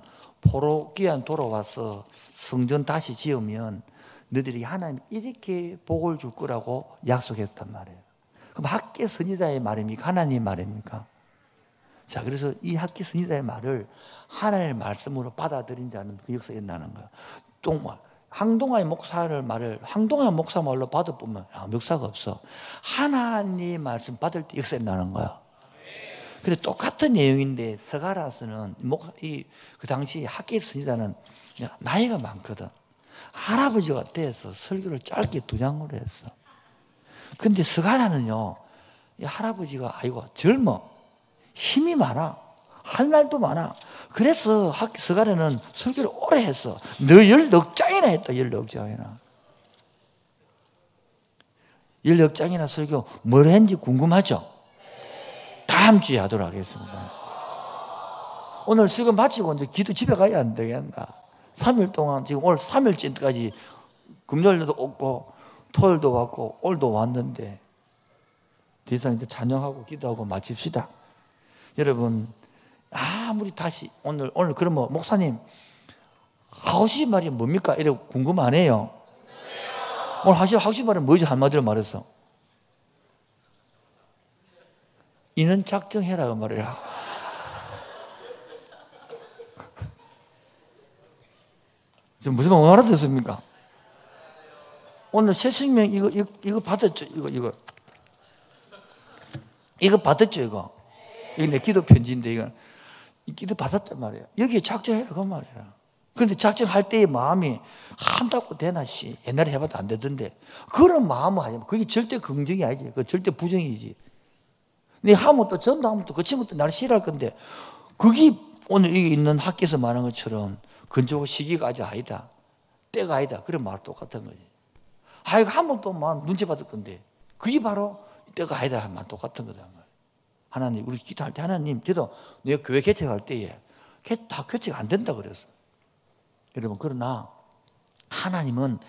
포로 기한 돌아와서 성전 다시 지으면 너희들이 하나님 이렇게 복을 줄 거라고 약속했단 말이에요. 그럼 학계 선지자의 말입니까? 하나님의 말입니까? 자, 그래서 이 학계 선지자의 말을 하나님의 말씀으로 받아들인 자는 그 역사에 나는 거야. 또 항동화의 목사를 말을 항동화 목사 말로 받아보면 아무 역사가 없어. 하나님 말씀 받을 때 역사에 나는 거야. 근데 똑같은 내용인데 서가라서는 이그 당시 학계 선지자는 나이가 많거든. 할아버지가 돼서 설교를 짧게 두 장으로 했어. 근데 서가라는요, 이 할아버지가 아이고 젊어, 힘이 많아, 할 말도 많아. 그래서 학 서가라는 설교를 오래 했어. 너 열넉 장이나 했다, 열넉 장이나. 열넉 장이나 설교 뭘 했는지 궁금하죠? 다음 주에 하도록 하겠습니다. 오늘 지금 마치고 이제 기도 집에 가야 안 되겠나? 3일 동안 지금 오늘 3일째까지 금요일도 없고 토요일도 왔고 오늘도 왔는데 더 이상 이제 찬양하고 기도하고 마칩시다. 여러분 아무리 다시 오늘 오늘 그러면 목사님 싶은 말이 뭡니까? 이래 궁금 안 해요. 오늘 싶은 말은 뭐지 한마디로 말해서 이는 작정해라 그 말이야. 무슨 말 알아듣습니까? 오늘 새 생명 이거, 이거 이거 받았죠? 이거 이거. 이거 받았죠 이거? 이거 내 기도 편지인데 이거 이 기도 받았단 말이야. 여기에 작정해라 그 말이야. 근데 작정할 때의 마음이 한다고 되나 씨. 옛날에 해봐도 안 되던데. 그런 마음을 하지 그게 절대 긍정이 아니지. 그 절대 부정이지 네 하면 또 전도하면 또 그 친구 또 나를 싫어할 건데 그게 오늘 여기 있는 학교에서 말한 것처럼 근조고 시기가 아직 아니다. 때가 아니다. 그런 말 똑같은 거지. 아, 이거 하면 또막 눈치 받을 건데 그게 바로 때가 아니다. 하면 똑같은 거다. 하나님, 우리 기도할 때 하나님, 저도 내가 교회 개척할 때에 다 개척 안 된다 그랬어. 여러분, 그러나 하나님은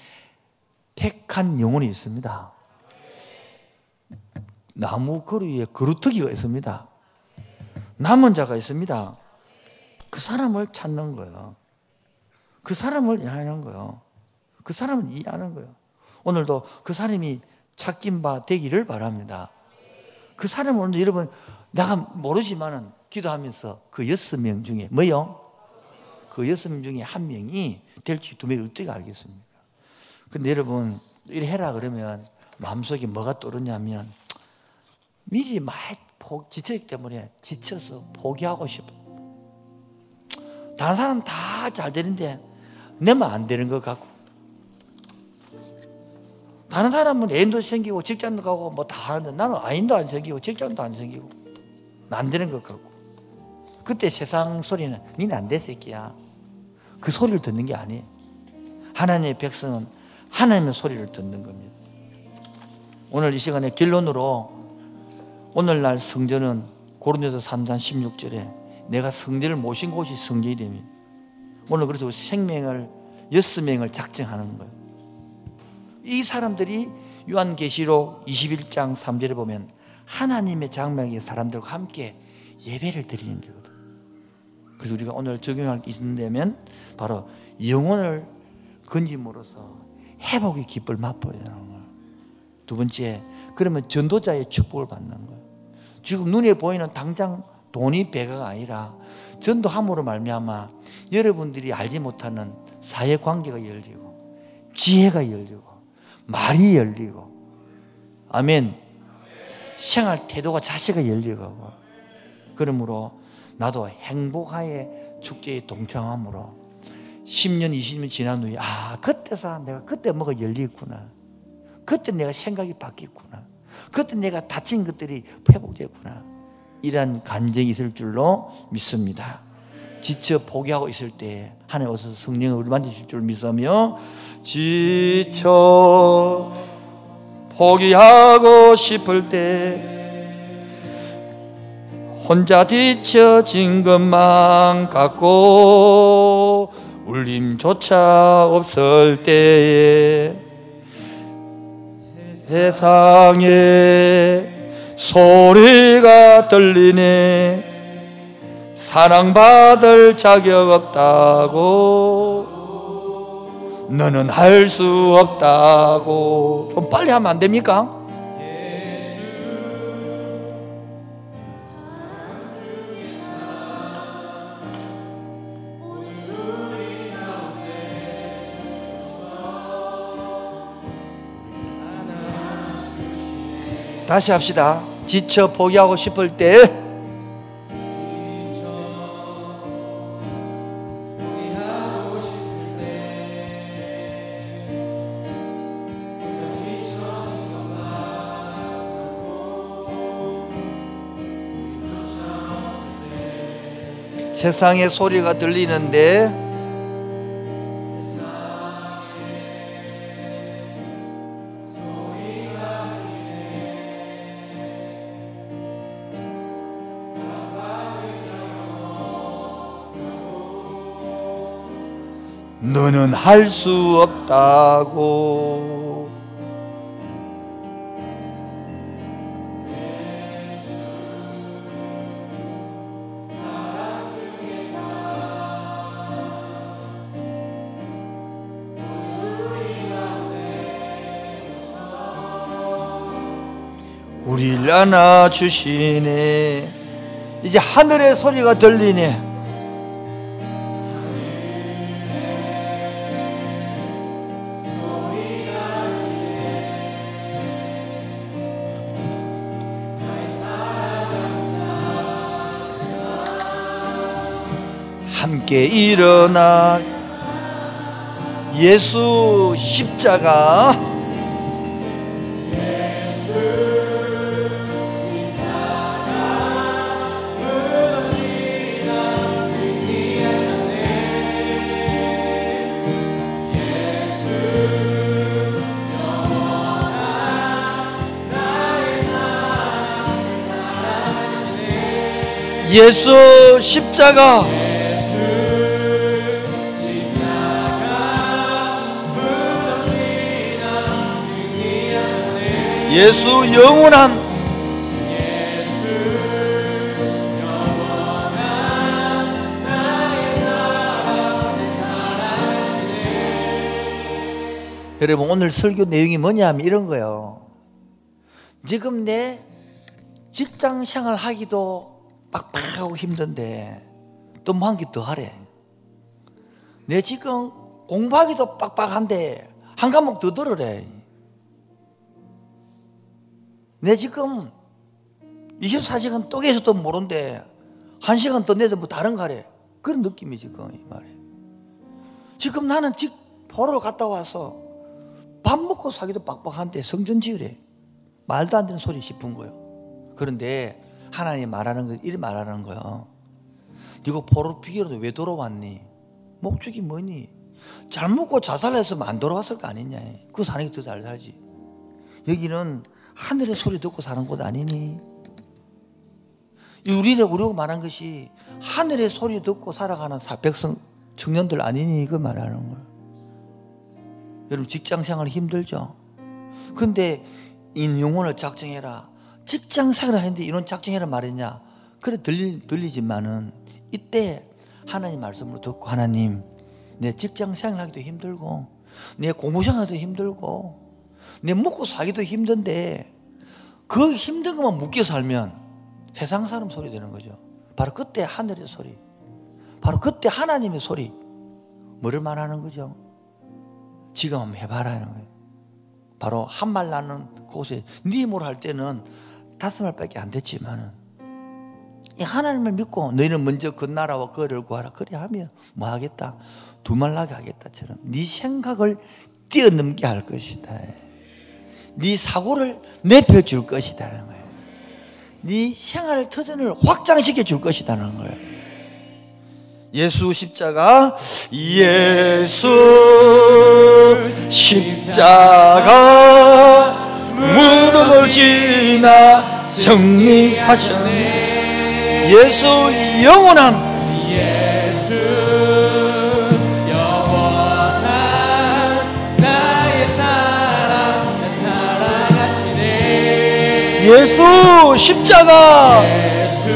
택한 영혼이 있습니다. 나무 그루 위에 그루터기가 있습니다. 남은 자가 있습니다. 그 사람을 찾는 거예요. 그 사람을 이해하는 거예요. 그 사람을 이해하는 거예요. 오늘도 그 사람이 찾긴 바 되기를 바랍니다. 그 사람은 오늘 여러분 내가 모르지만은 기도하면서 그 여섯 명 중에 뭐요? 그 여섯 명 중에 한 명이 될지 두 명이 어떻게 알겠습니까? 근데 여러분 이래 해라 그러면 마음속에 뭐가 떠오르냐면 미리 많이 지쳤기 때문에 지쳐서 포기하고 싶어. 다른 사람 다 잘 되는데 내만 안 되는 것 같고. 다른 사람은 애인도 생기고 직장도 가고 뭐 다 하는데 나는 애인도 안 생기고 직장도 안 생기고 안 되는 것 같고. 그때 세상 소리는 니는 안 돼 새끼야. 그 소리를 듣는 게 아니에요. 하나님의 백성은 하나님의 소리를 듣는 겁니다. 오늘 이 시간에 결론으로 오늘날 성전은 고린도서 3장 16절에 내가 성전을 모신 곳이 성전이 됩니다. 오늘 그래서 생명을 여섯 명을 작정하는 거예요. 이 사람들이 요한계시록 21장 3절에 보면 하나님의 장막의 사람들과 함께 예배를 드리는 거거든. 그래서 우리가 오늘 적용할 게 있는다면 바로 영혼을 건짐으로써 회복의 기쁨을 맛보야 되는 거예요. 두 번째, 그러면 전도자의 축복을 받는 거예요. 지금 눈에 보이는 당장 돈이 배가 아니라 전도함으로 말미암아 여러분들이 알지 못하는 사회 관계가 열리고 지혜가 열리고 말이 열리고 아멘. 생활 태도가 자세가 열리고 그러므로 나도 행복하게 축제에 동참함으로 10년 20년 지난 후에 아 그때서 내가 그때 뭐가 열리구나. 그때 내가 생각이 바뀌었구나 그때 내가 다친 것들이 회복됐구나. 이런 간증이 있을 줄로 믿습니다. 지쳐 포기하고 있을 때 하나님 오셔서 성령을 우리 만지실 줄 믿으며 지쳐 포기하고 싶을 때 혼자 뒤처진 것만 같고 울림조차 없을 때에 세상에 소리가 들리네 사랑받을 자격 없다고 너는 할 수 없다고 좀 빨리 하면 안 됩니까? 다시 합시다. 지쳐 포기하고 싶을 때 세상의 소리가 들리는데 너는 할 수 없다고. 우리를 안아주시네. 이제 하늘의 소리가 들리네 함께 일어나. 예수 십자가. 예수 십자가 예수 영원한 여러분 오늘 설교 내용이 뭐냐 하면 이런 거예요. 지금 내 직장 생활 하기도 빡빡하고 힘든데 또 뭐 한 개 더 하래. 내 지금 공부하기도 빡빡한데 한 과목 더 들으래. 내 지금 24시간 떡에서도 모른데 한 시간 더 내도 뭐 다른 가래. 그런 느낌이 지금 이 말에. 지금 나는 직 보러 갔다 와서 밥 먹고 사기도 빡빡한데 성전 지으래. 말도 안 되는 소리 싶은 거예요. 그런데 하나님 말하는 거 이리 말하는 거예요. 네가 포르투기로도 왜 돌아왔니? 목적이 뭐니? 잘 먹고 자살했으면 안 돌아왔을 거 아니냐? 그 사는 게더 잘 살지. 여기는 하늘의 소리 듣고 사는 곳 아니니? 우리를 우리가 말한 것이 하늘의 소리 듣고 살아가는 사백성 청년들 아니니 그 말하는 거야. 여러분 직장 생활 힘들죠. 근데 이 영혼을 작정해라. 직장 생활을 하는데 이런 작정해라 말이냐? 그래 들리, 들리지만은 이때 하나님 말씀을 듣고 하나님 내 직장 생활하기도 힘들고 내 공부 생활도 힘들고 내 먹고 살기도 힘든데 그 힘든 것만 묶여 살면 세상 사람 소리 되는 거죠. 바로 그때 하늘의 소리. 바로 그때 하나님의 소리. 뭐를 말하는 거죠? 지금 한번 해봐라는 거예요. 바로 한 말 나는 곳에 니모할 때는 다섯 말밖에 안 됐지만은 이 하나님을 믿고 너희는 먼저 그 나라와 그를 구하라 그래 하면 뭐 하겠다 두말 나게 하겠다처럼 네 생각을 뛰어넘게 할 것이다 네 사고를 내펴 줄 것이다는 거예요. 네 생활 터전을 확장시켜 줄 것이다는 거예요. 예수 십자가 예수 십자가 무덤을 지나 승리하셨네. 예수 영원한 예수 십자가. 예수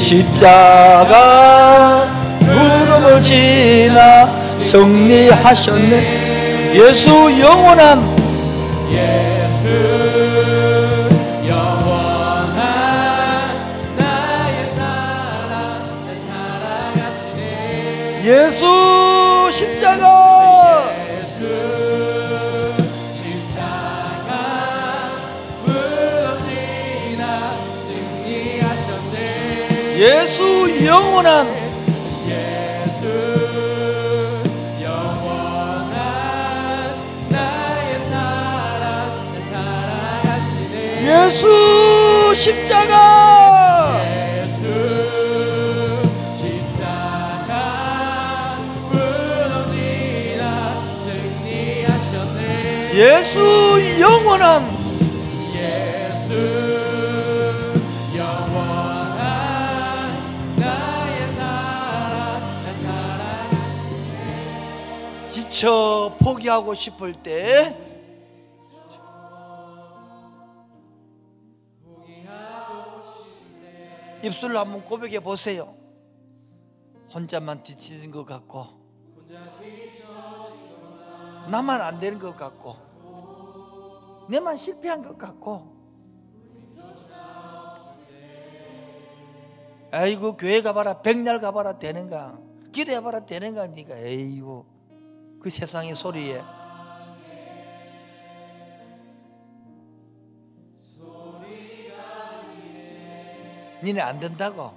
십자가 무덤을 지나 승리하셨네. 예수 영원한 예수 영원한 나의 사랑 사랑하시네 예수 예수 영원한 예수 영원한 나의 사랑 사랑 하시네. 예수 십자가 지쳐 포기하고 싶을 때 입술로 한번 고백해 보세요. 혼자만 지치는 것 같고 나만 안 되는 것 같고 내만 실패한 것 같고. 아이고 교회 가봐라 백날 가봐라 되는가 기도해봐라 되는가 니가. 에이고 그 세상의 소리에. 니네 안 된다고?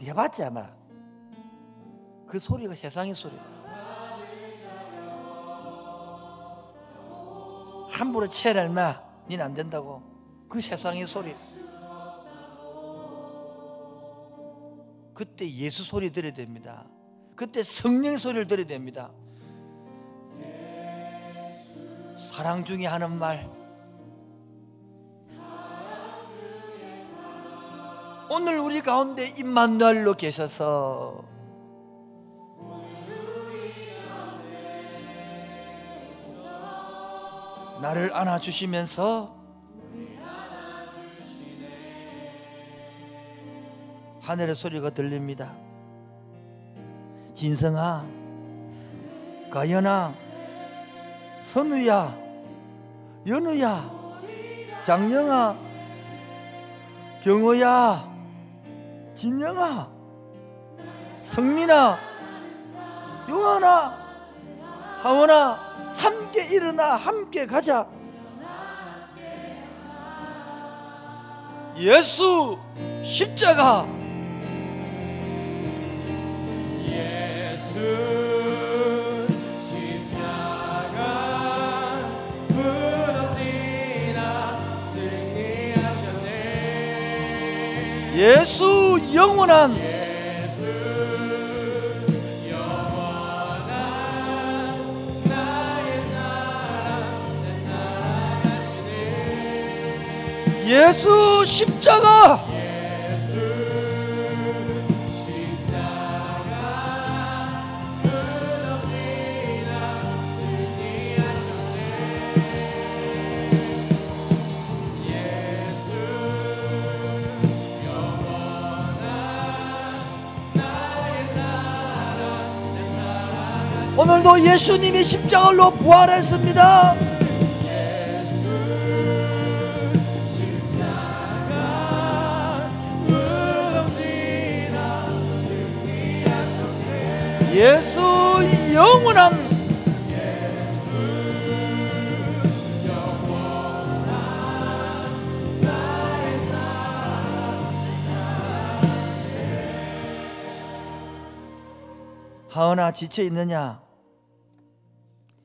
니 해봤지 아마. 그 소리가 세상의 소리 함부로 채를 마. 니는 안 된다고. 그 세상의 소리. 그때 예수 소리 들어야 됩니다. 그때 성령의 소리를 들어야 됩니다 사랑 중에 하는 말 오늘 우리 가운데 임마누엘로 계셔서 나를 안아주시면서 하늘의 소리가 들립니다. 진성아, 가연아, 선우야, 연우야, 장영아, 경호야, 진영아, 성민아, 용환아, 하원아, 함께 일어나, 함께 가자. 예수 십자가 예수 영원한 예수 십자가. 오늘도 예수님이 십자가로 부활했습니다. 예수 영원한 하은아 지쳐 있느냐?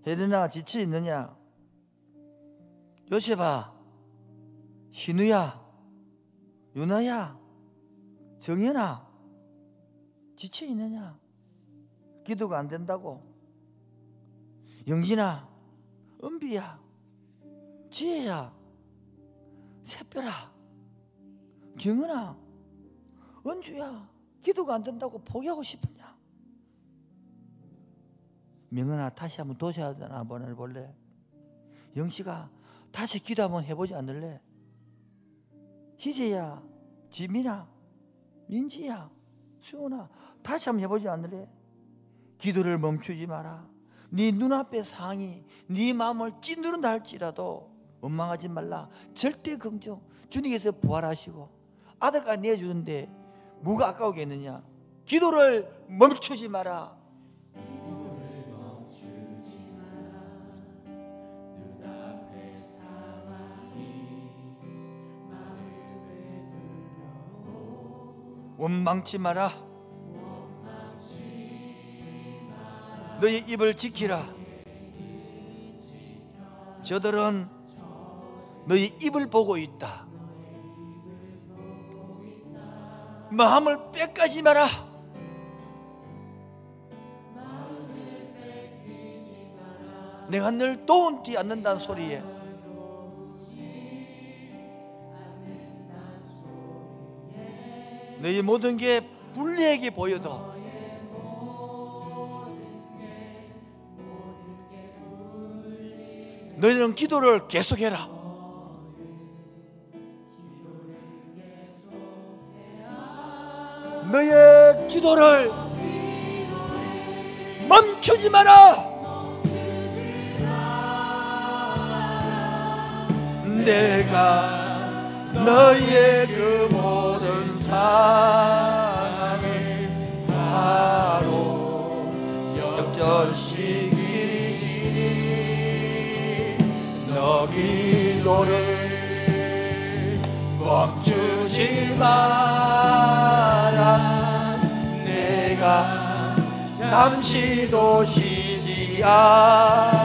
혜린아 지쳐 있느냐? 요셉아, 희누야, 유나야, 정연아 지쳐 있느냐? 기도가 안 된다고? 영진아, 은비야, 지혜야, 새별아, 경은아, 은주야, 기도가 안 된다고 포기하고 싶으냐? 명은아, 다시 한번 도시하잖아, 한번 해볼래? 영씨가 다시 기도 한번 해보지 않을래? 희재야, 지민아, 민지야, 수연아, 다시 한번 해보지 않을래? 기도를 멈추지 마라. 네 눈앞의 상이 네 마음을 찌누른다 할지라도 원망하지 말라. 절대 긍정. 주님께서 부활하시고 아들까지 내주는데 뭐가 아까우겠느냐? 기도를 멈추지 마라. 원망치 마라. 너희 입을 지키라. 저들은 너희 입을 보고 있다. 마음을 빼까지 마라. 내가 늘 도운지 않는다는 소리에 너희 모든 게 불리하게 보여도 너희는 기도를 계속해라. 너의 기도를 멈추지 마라. 내가 너의 그 모든 사랑을 바로 역전시키리 너 기도를 멈추지 마라. 내가 잠시도 쉬지 않고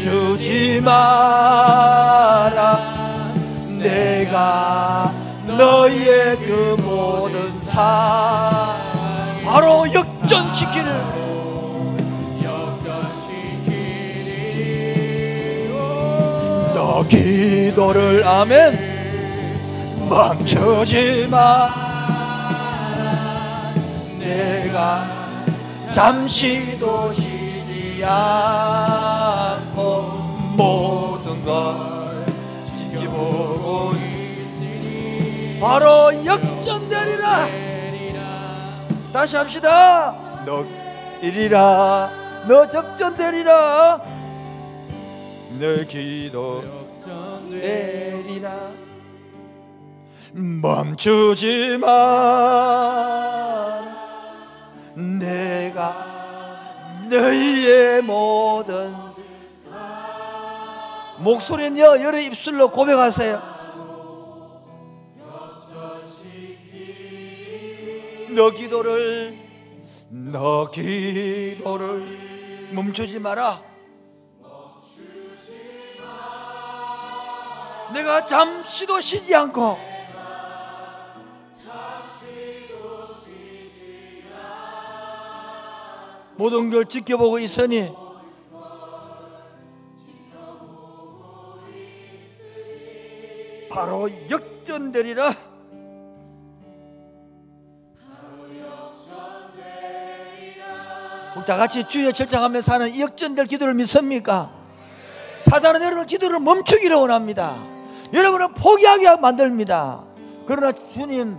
멈추지 마라. 내가 너의 그 모든 사 바로 역전시키는 너 기도를 아멘. 멈추지 마 내가 잠시도 쉬지 않고 걸 지켜보고 있으니 바로 역전되리라. 다시 합시다. 너 이리라. 너 적전되리라. 내 기도 내리라. 멈추지 마 내가 너희의 모든 목소리는요 여러 입술로 고백하세요. 너 기도를 너 기도를 멈추지 마라. 내가 잠시도 쉬지 않고 모든 걸 지켜보고 있으니 바로 역전되리라. 우리 다 같이 주여 하는 이 역전될 기도를 믿습니까? 사단은 여러분 기도를 멈추기를 원합니다. 여러분은 포기하게 만듭니다. 그러나 주님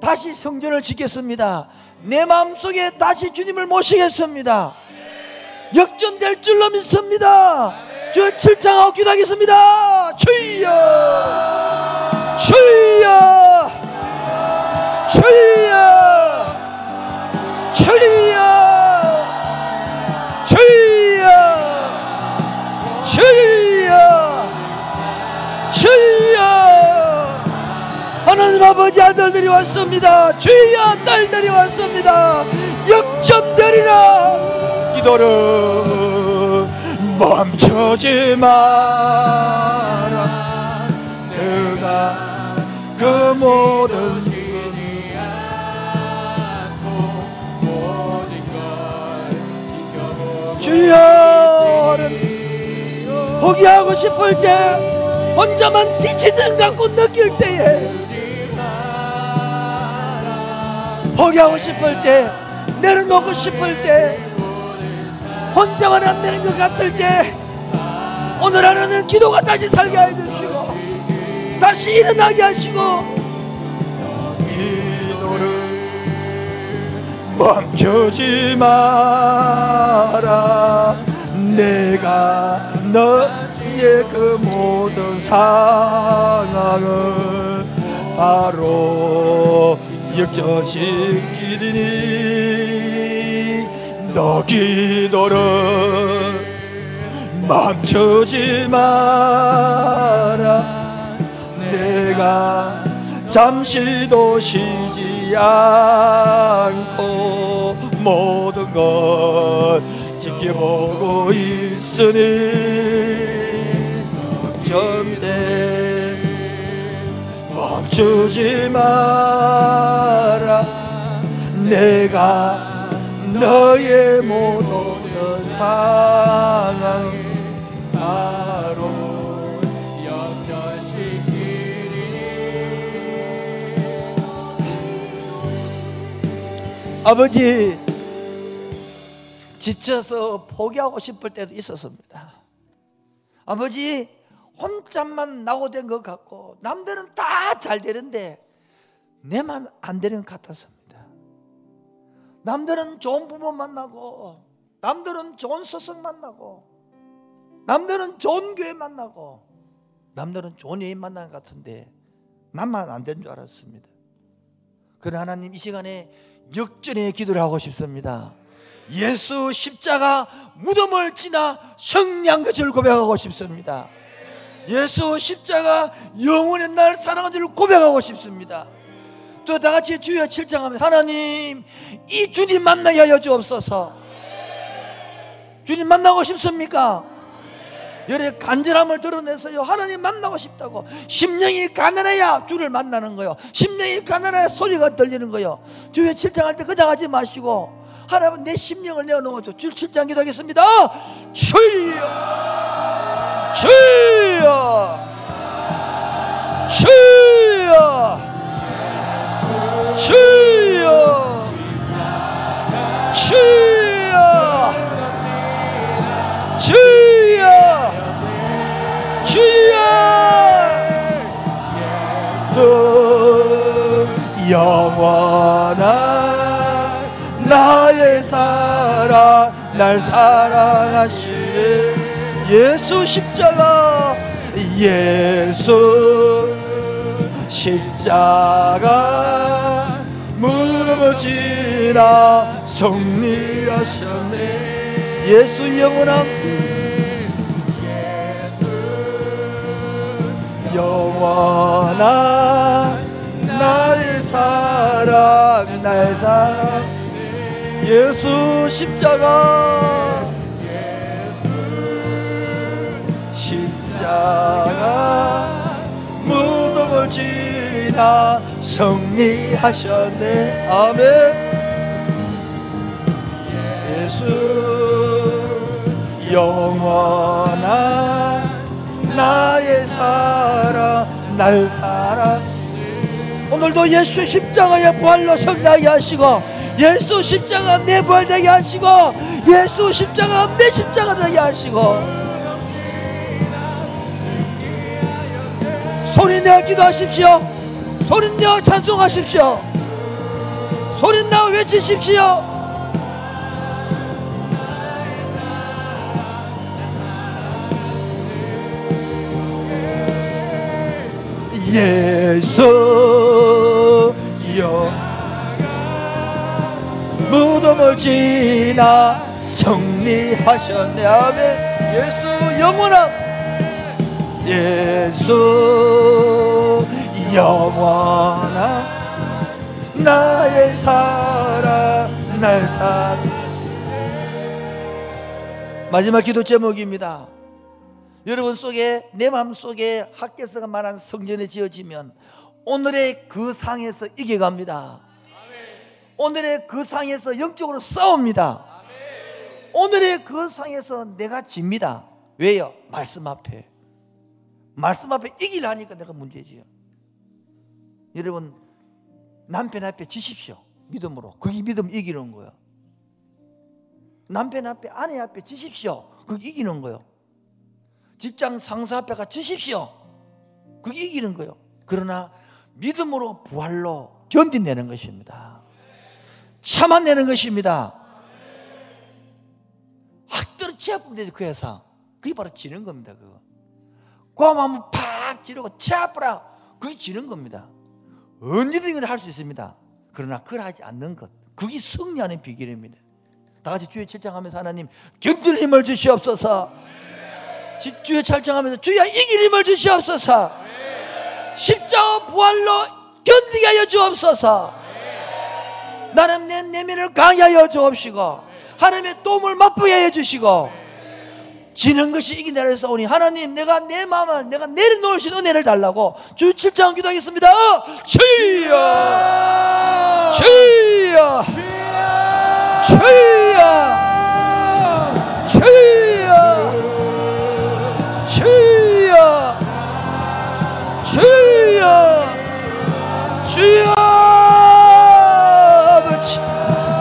다시 성전을 짓겠습니다. 내 마음속에 다시 주님을 모시겠습니다. 역전될 줄로 믿습니다. 주 칠창하고 기도하겠습니다. 주여! 주여! 주여! 주여! 주여! 주여! 주여! 하나님 아버지 아들들이 왔습니다. 주여 딸들이 왔습니다. 역전되리라. 기도를 멈추지 마라. 그가 그 모든 쉬지 않고 모든 걸 지켜보고 주여는 포기하고 싶을 때 혼자만 뒤치는 갖고 느낄 때에 포기하고 싶을 때 내려놓고 싶을 때 혼자만 안 되는 것 같을 때 오늘 하루는 기도가 다시 살게 해주시고 다시 일어나게 하시고 기도를 멈추지 마라. 내가 너의 그 모든 상황을 바로 역전시키리니 너 기도를 멈추지 마라 내가 잠시도 쉬지 않고 모든 걸 지켜보고 있으니 전대 멈추지 마라. 내가 너의 모든 상황 바로 아버지 지쳐서 포기하고 싶을 때도 있었습니다. 아버지 혼자만 나고된 것 같고 남들은 다 잘 되는데 내만 안 되는 것 같았습니다. 남들은 좋은 부모 만나고 남들은 좋은 스승 만나고 남들은 좋은 교회 만나고 남들은 좋은 여인 만난 것 같은데 나만 안 된 줄 알았습니다. 그러나 하나님 이 시간에 역전의 기도를 하고 싶습니다. 예수 십자가 무덤을 지나 승리한 것을 고백하고 싶습니다. 예수 십자가 영원의 날 사랑한 줄 고백하고 싶습니다. 또 다 같이 주여 칠장하면 하나님 이 주님 하여 주옵소서. 주님 만나고 싶습니까? 열의 간절함을 드러내서요. 하나님 만나고 싶다고. 심령이 가난해야 주를 만나는 거요. 심령이 가난해야 소리가 들리는 거요. 주의 칠장할 때 그냥 하지 마시고 하나님 내 심령을 내어놓아줘. 주 칠장 기도하겠습니다. 주여! 주여! 주여 주여! 주여! 주여! 주여! 너 영원한 나의 사랑 날 사랑하시네 예수 십자가 예수 십자가 무릎을 지나 승리하셨네. 예수 영원한 영원한 나의 사랑 나의 사랑. 예수 십자가. 십자가 지나 승리하셨네. 아멘. 예수 영원한 나의 사랑 날 사랑 오늘도 예수 십자가의 부활로 성나게 하시고 예수 십자가 내 부활 되게 하시고 예수 십자가 내 십자가 되게 하시고 소리내어 기도하십시오. 소리내어 찬송하십시오. 소리내어 외치십시오. 예수여 무덤을 지나 승리하셨네. 아멘. 예수 영원함 예수 영원함 나의 사랑 날 사랑 마지막 기도 제목입니다 여러분 속에 내 마음 속에 학계서가 말하는 성전이 지어지면 오늘의 그 상에서 이겨갑니다. 오늘의 그 상에서 영적으로 싸웁니다. 오늘의 그 상에서 내가 집니다. 왜요? 말씀 앞에. 말씀 앞에 이기려니까 내가 문제지요. 여러분 남편 앞에 지십시오. 믿음으로. 그게 믿음 이기는 거예요. 남편 앞에 아내 앞에 지십시오. 그게 이기는 거예요. 직장 상사 앞에 가 주십시오. 그게 이기는 거예요. 그러나 믿음으로 부활로 견딘내는 것입니다. 참아내는 것입니다. 학대로 치아프면 그 회사. 그게 바로 지는 겁니다. 그거. 고함하면 팍 지르고 치아프라. 그게 지는 겁니다. 언제든지 할수 있습니다. 그러나 그걸 하지 않는 것. 그게 승리하는 비결입니다. 다 같이 주의 칠장하면서 하나님 견딜 힘을 주시옵소서. 주의 찰정하면서 주여 이길 힘을 주시옵소서 십자가 부활로 견디게 하여 주옵소서 나는 내 내면을 강하여 주옵시고 하나님의 도움을 맛보게 하여 주시고 지는 것이 이기내려 싸우니 하나님 내가 내 마음을 내가 내려놓으신 은혜를 달라고 주 7장 기도하겠습니다. 주여! 주여! 주여! 주여! 주여! 주여! 아버지!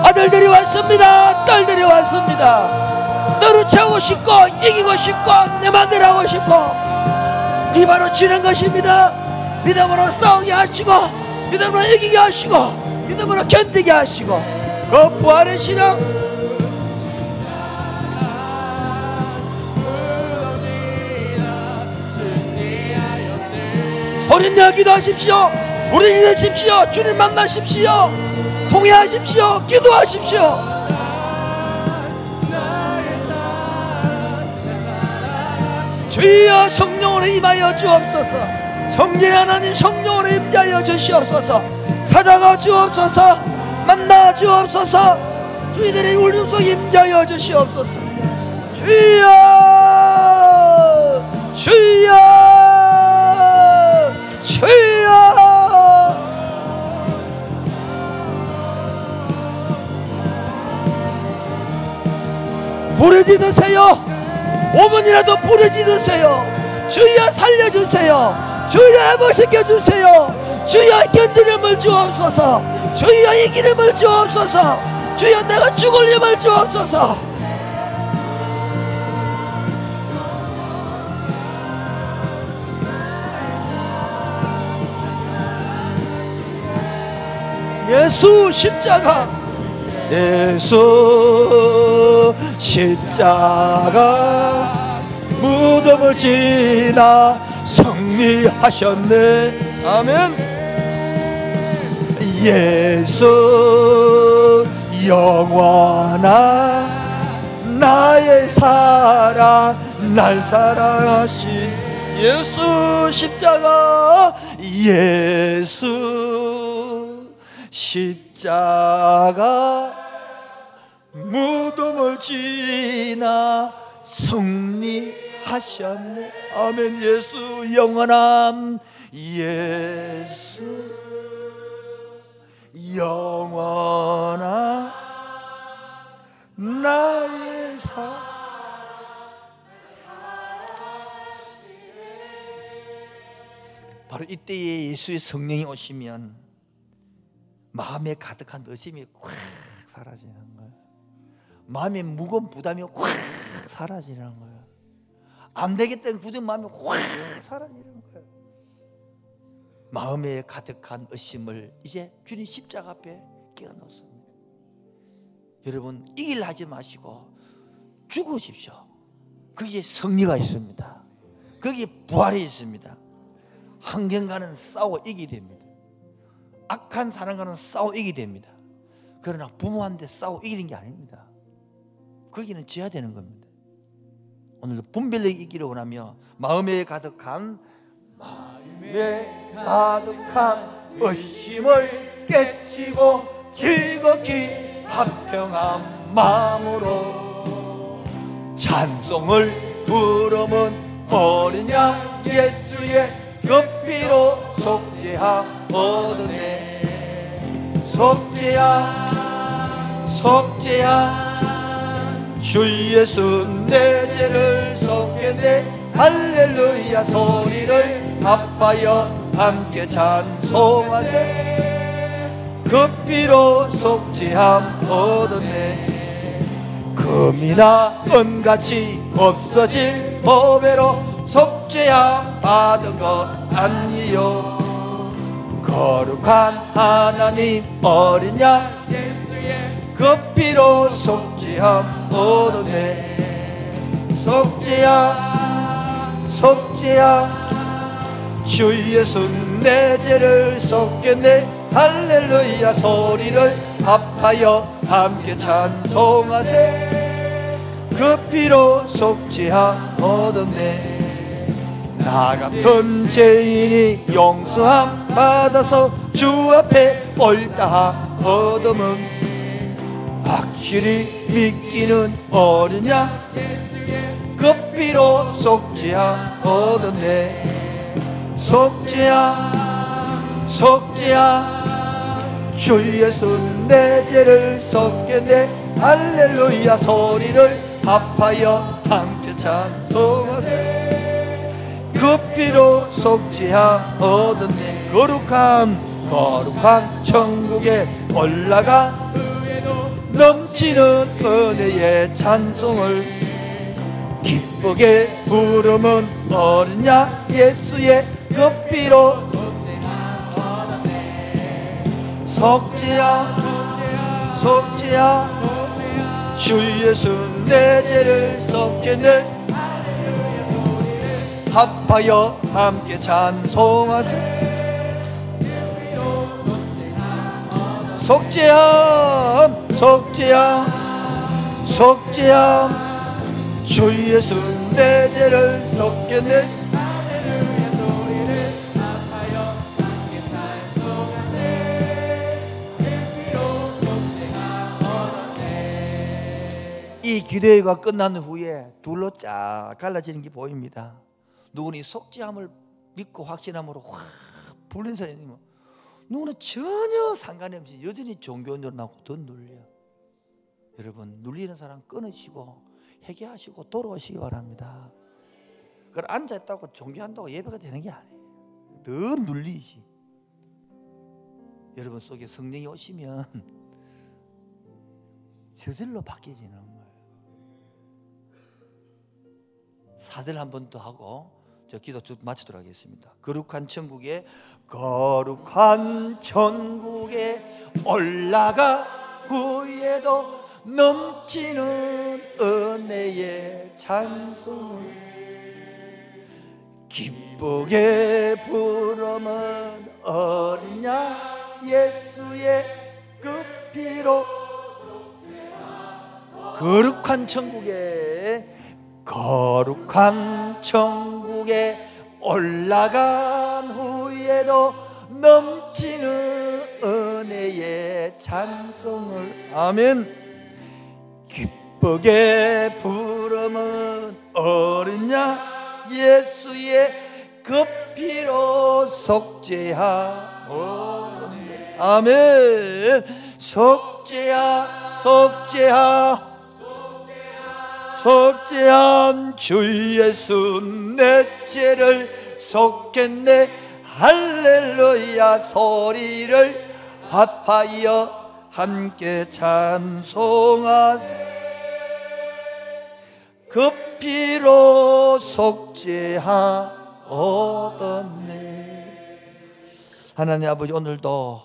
아들들이 왔습니다. 딸들이 왔습니다 너를 채우고 싶고 이기고 싶고 내 맘대로 하고 싶고 이 바로 지는 것입니다. 믿음으로 싸우게 하시고 믿음으로 이기게 하시고 믿음으로 견디게 하시고 그 부활의 신앙. 소리내어 기도하십시오. 우리 되십시오. 주님 만나십시오. 통회하십시오. 기도하십시오 주여 성령으로 임하여 주옵소서. 성진 하나님 성령으로 임하여 주시옵소서. 찾아가 주옵소서. 만나 주옵소서. 주희들의 울음 속 임하여 주시옵소서. 주여! 주여! 주여! 부르짖으세요 5분이라도 부르짖으세요. 주여 살려주세요. 주여 회복시켜주세요. 주여 견디름을 주옵소서. 주여 이기름을 주옵소서. 주여 내가 죽을 힘을 주옵소서. 예수 십자가. 예수 십자가 무덤을 지나 승리하셨네. 아멘. 예수 영원한 나의 사랑 날 사랑하신 예수 십자가. 예수 십자가 무덤을 지나 승리하셨네. 아멘. 예수 영원함. 예수 영원함. 나의 사랑. 바로 이때에 예수의 성령이 오시면 마음에 가득한 의심이 확 사라지는 마음에 무거운 부담이 확 사라지는 거예요. 안 되겠다는 굳은 마음이 확 사라지는 거예요. 마음에 가득한 의심을 이제 주님 십자가 앞에 끼워놓습니다. 여러분 이길 하지 마시고 죽으십시오. 거기에 승리가 있습니다. 거기에 부활이 있습니다. 환경과는 싸워 이기 됩니다. 악한 사람과는 싸워 이기 됩니다. 그러나 부모한테 싸워 이기는 게 아닙니다. 거기는 지어야 되는 겁니다. 오늘도 분별력 이기려 원하며 마음에 가득한 마음에 가득한 의심을 깨치고 즐겁게 화평한 마음으로 찬송을 부르면 어린 양 예수의 급비로 속죄하 얻었네 속죄야 속죄야 주 예수 내 죄를 속겠네 할렐루야 소리를 아파여 함께 찬송하세. 급비로 속죄함 얻었네. 금이나 은같이 없어질 법외로 속죄함 받은 것 아니요. 거룩한 하나님 어린 양 예수의 급비로 속죄함 얻었네 속죄야 속죄야 주 예수 내 죄를 속겠네 할렐루야 소리를 합하여 함께 찬송하세. 그 피로 속죄함 얻었네 나 같은 죄인이 용서함 받아서 주 앞에 옳다 얻음은 확실히 믿기는 그 피로 속죄함 얻었네. 속죄야 속죄야. 주 예수 내 죄를 속겠네. 할렐루야 소리를 합하여 함께 찬송하세. 그 피로 속죄함 얻었네. 거룩한 거룩한 천국에 올라가 넘치는 은혜의 찬송을 기쁘게 부르면 어린 양 예수의 급비로 속죄야 속죄야. 주 예수 내 죄를 속겠네. 합하여 함께 찬송하세. 속죄함 속죄함 속죄함 주 예수 내 죄를 속겠네 이 기도회가 끝난 후에 둘로 쫙 갈라지는 게 보입니다. 누구는 이 속죄함을 믿고 확신함으로 확 불린 사람이면 누구는 전혀 상관이 없이 여전히 종교인으로 나고 더 눌려. 여러분 눌리는 사람 끊으시고 회개하시고 돌아오시기 바랍니다. 그걸 앉아 있다고 종교한다고 예배가 되는 게 아니에요. 더 눌리지. 여러분 속에 성령이 오시면 저절로 바뀌지는. 사절 한 번 더 하고 저 기도 쭉 마치도록 하겠습니다. 거룩한 천국에 거룩한 천국에 올라가 후에도 넘치는 은혜의 찬송을 기쁘게 부르면 어린 양 예수의 그 피로 거룩한 천국에 거룩한 천국에 올라간 후에도 넘치는 은혜의 찬송을. 아멘 기쁘게 어린 양 예수의 급피로 속죄하오네 아멘. 속죄하 속죄하. 속죄한 주 예수 내 죄를 속겠네. 할렐루야. 소리를 합하여 함께 찬송하세 급히로 속죄하오더네. 하나님 아버지 오늘도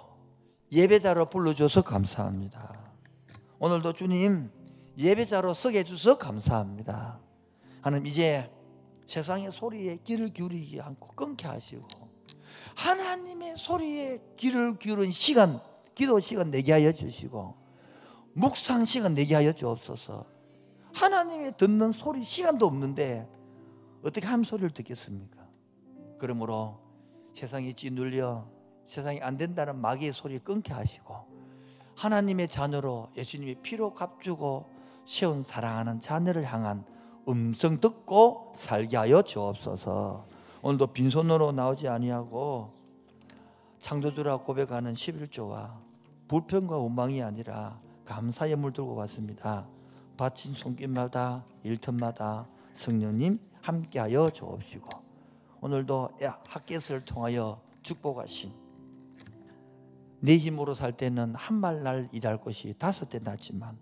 예배자로 불러줘서 감사합니다. 오늘도 주님 예배자로 서게 해주셔서 감사합니다. 하나님 이제 세상의 소리에 귀를 기울이지 않고 끊게 하시고 하나님의 소리에 귀를 기울인 시간 기도 시간 내게 하여 주시고 묵상 시간 내게 하여 주옵소서 하나님의 듣는 소리 시간도 없는데 어떻게 하면 소리를 듣겠습니까? 그러므로 세상이 찌눌려 세상이 안 된다는 마귀의 소리 끊게 하시고 하나님의 자녀로 예수님의 피로 값주고 세운 사랑하는 자녀를 향한 음성 듣고 살게 하여 주옵소서. 오늘도 빈손으로 나오지 아니하고 창조주라 고백하는 11조와 불평과 원망이 아니라 감사의 물 들고 왔습니다. 바친 손길마다 일터마다 성령님 함께하여 주옵시고 오늘도 학교에서를 통하여 축복하신 내 힘으로 살 때는 한말날 일할 것이 다섯 대 낫지만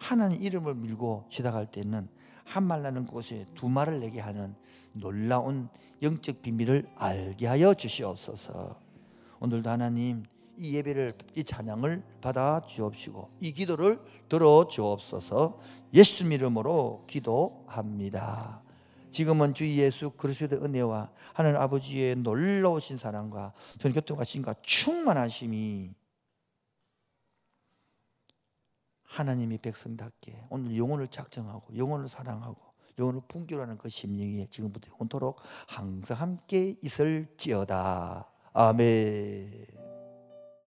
하나님 이름을 밀고 시작할 때는 한말 나는 곳에 두 말을 내게 하는 놀라운 영적 비밀을 알게 하여 주시옵소서. 오늘도 하나님 이 예배를 이 찬양을 받아 주옵시고 이 기도를 들어 주옵소서. 예수 이름으로 기도합니다. 지금은 주 예수 그리스도의 은혜와 하나님 아버지의 놀라우신 사랑과 전교통하신과 충만하심이 하나님이 백성답게 오늘 영혼을 작정하고 영혼을 사랑하고 영혼을 품기로하는 그 심령이 지금부터 영원토록 항상 함께 있을지어다. 아멘.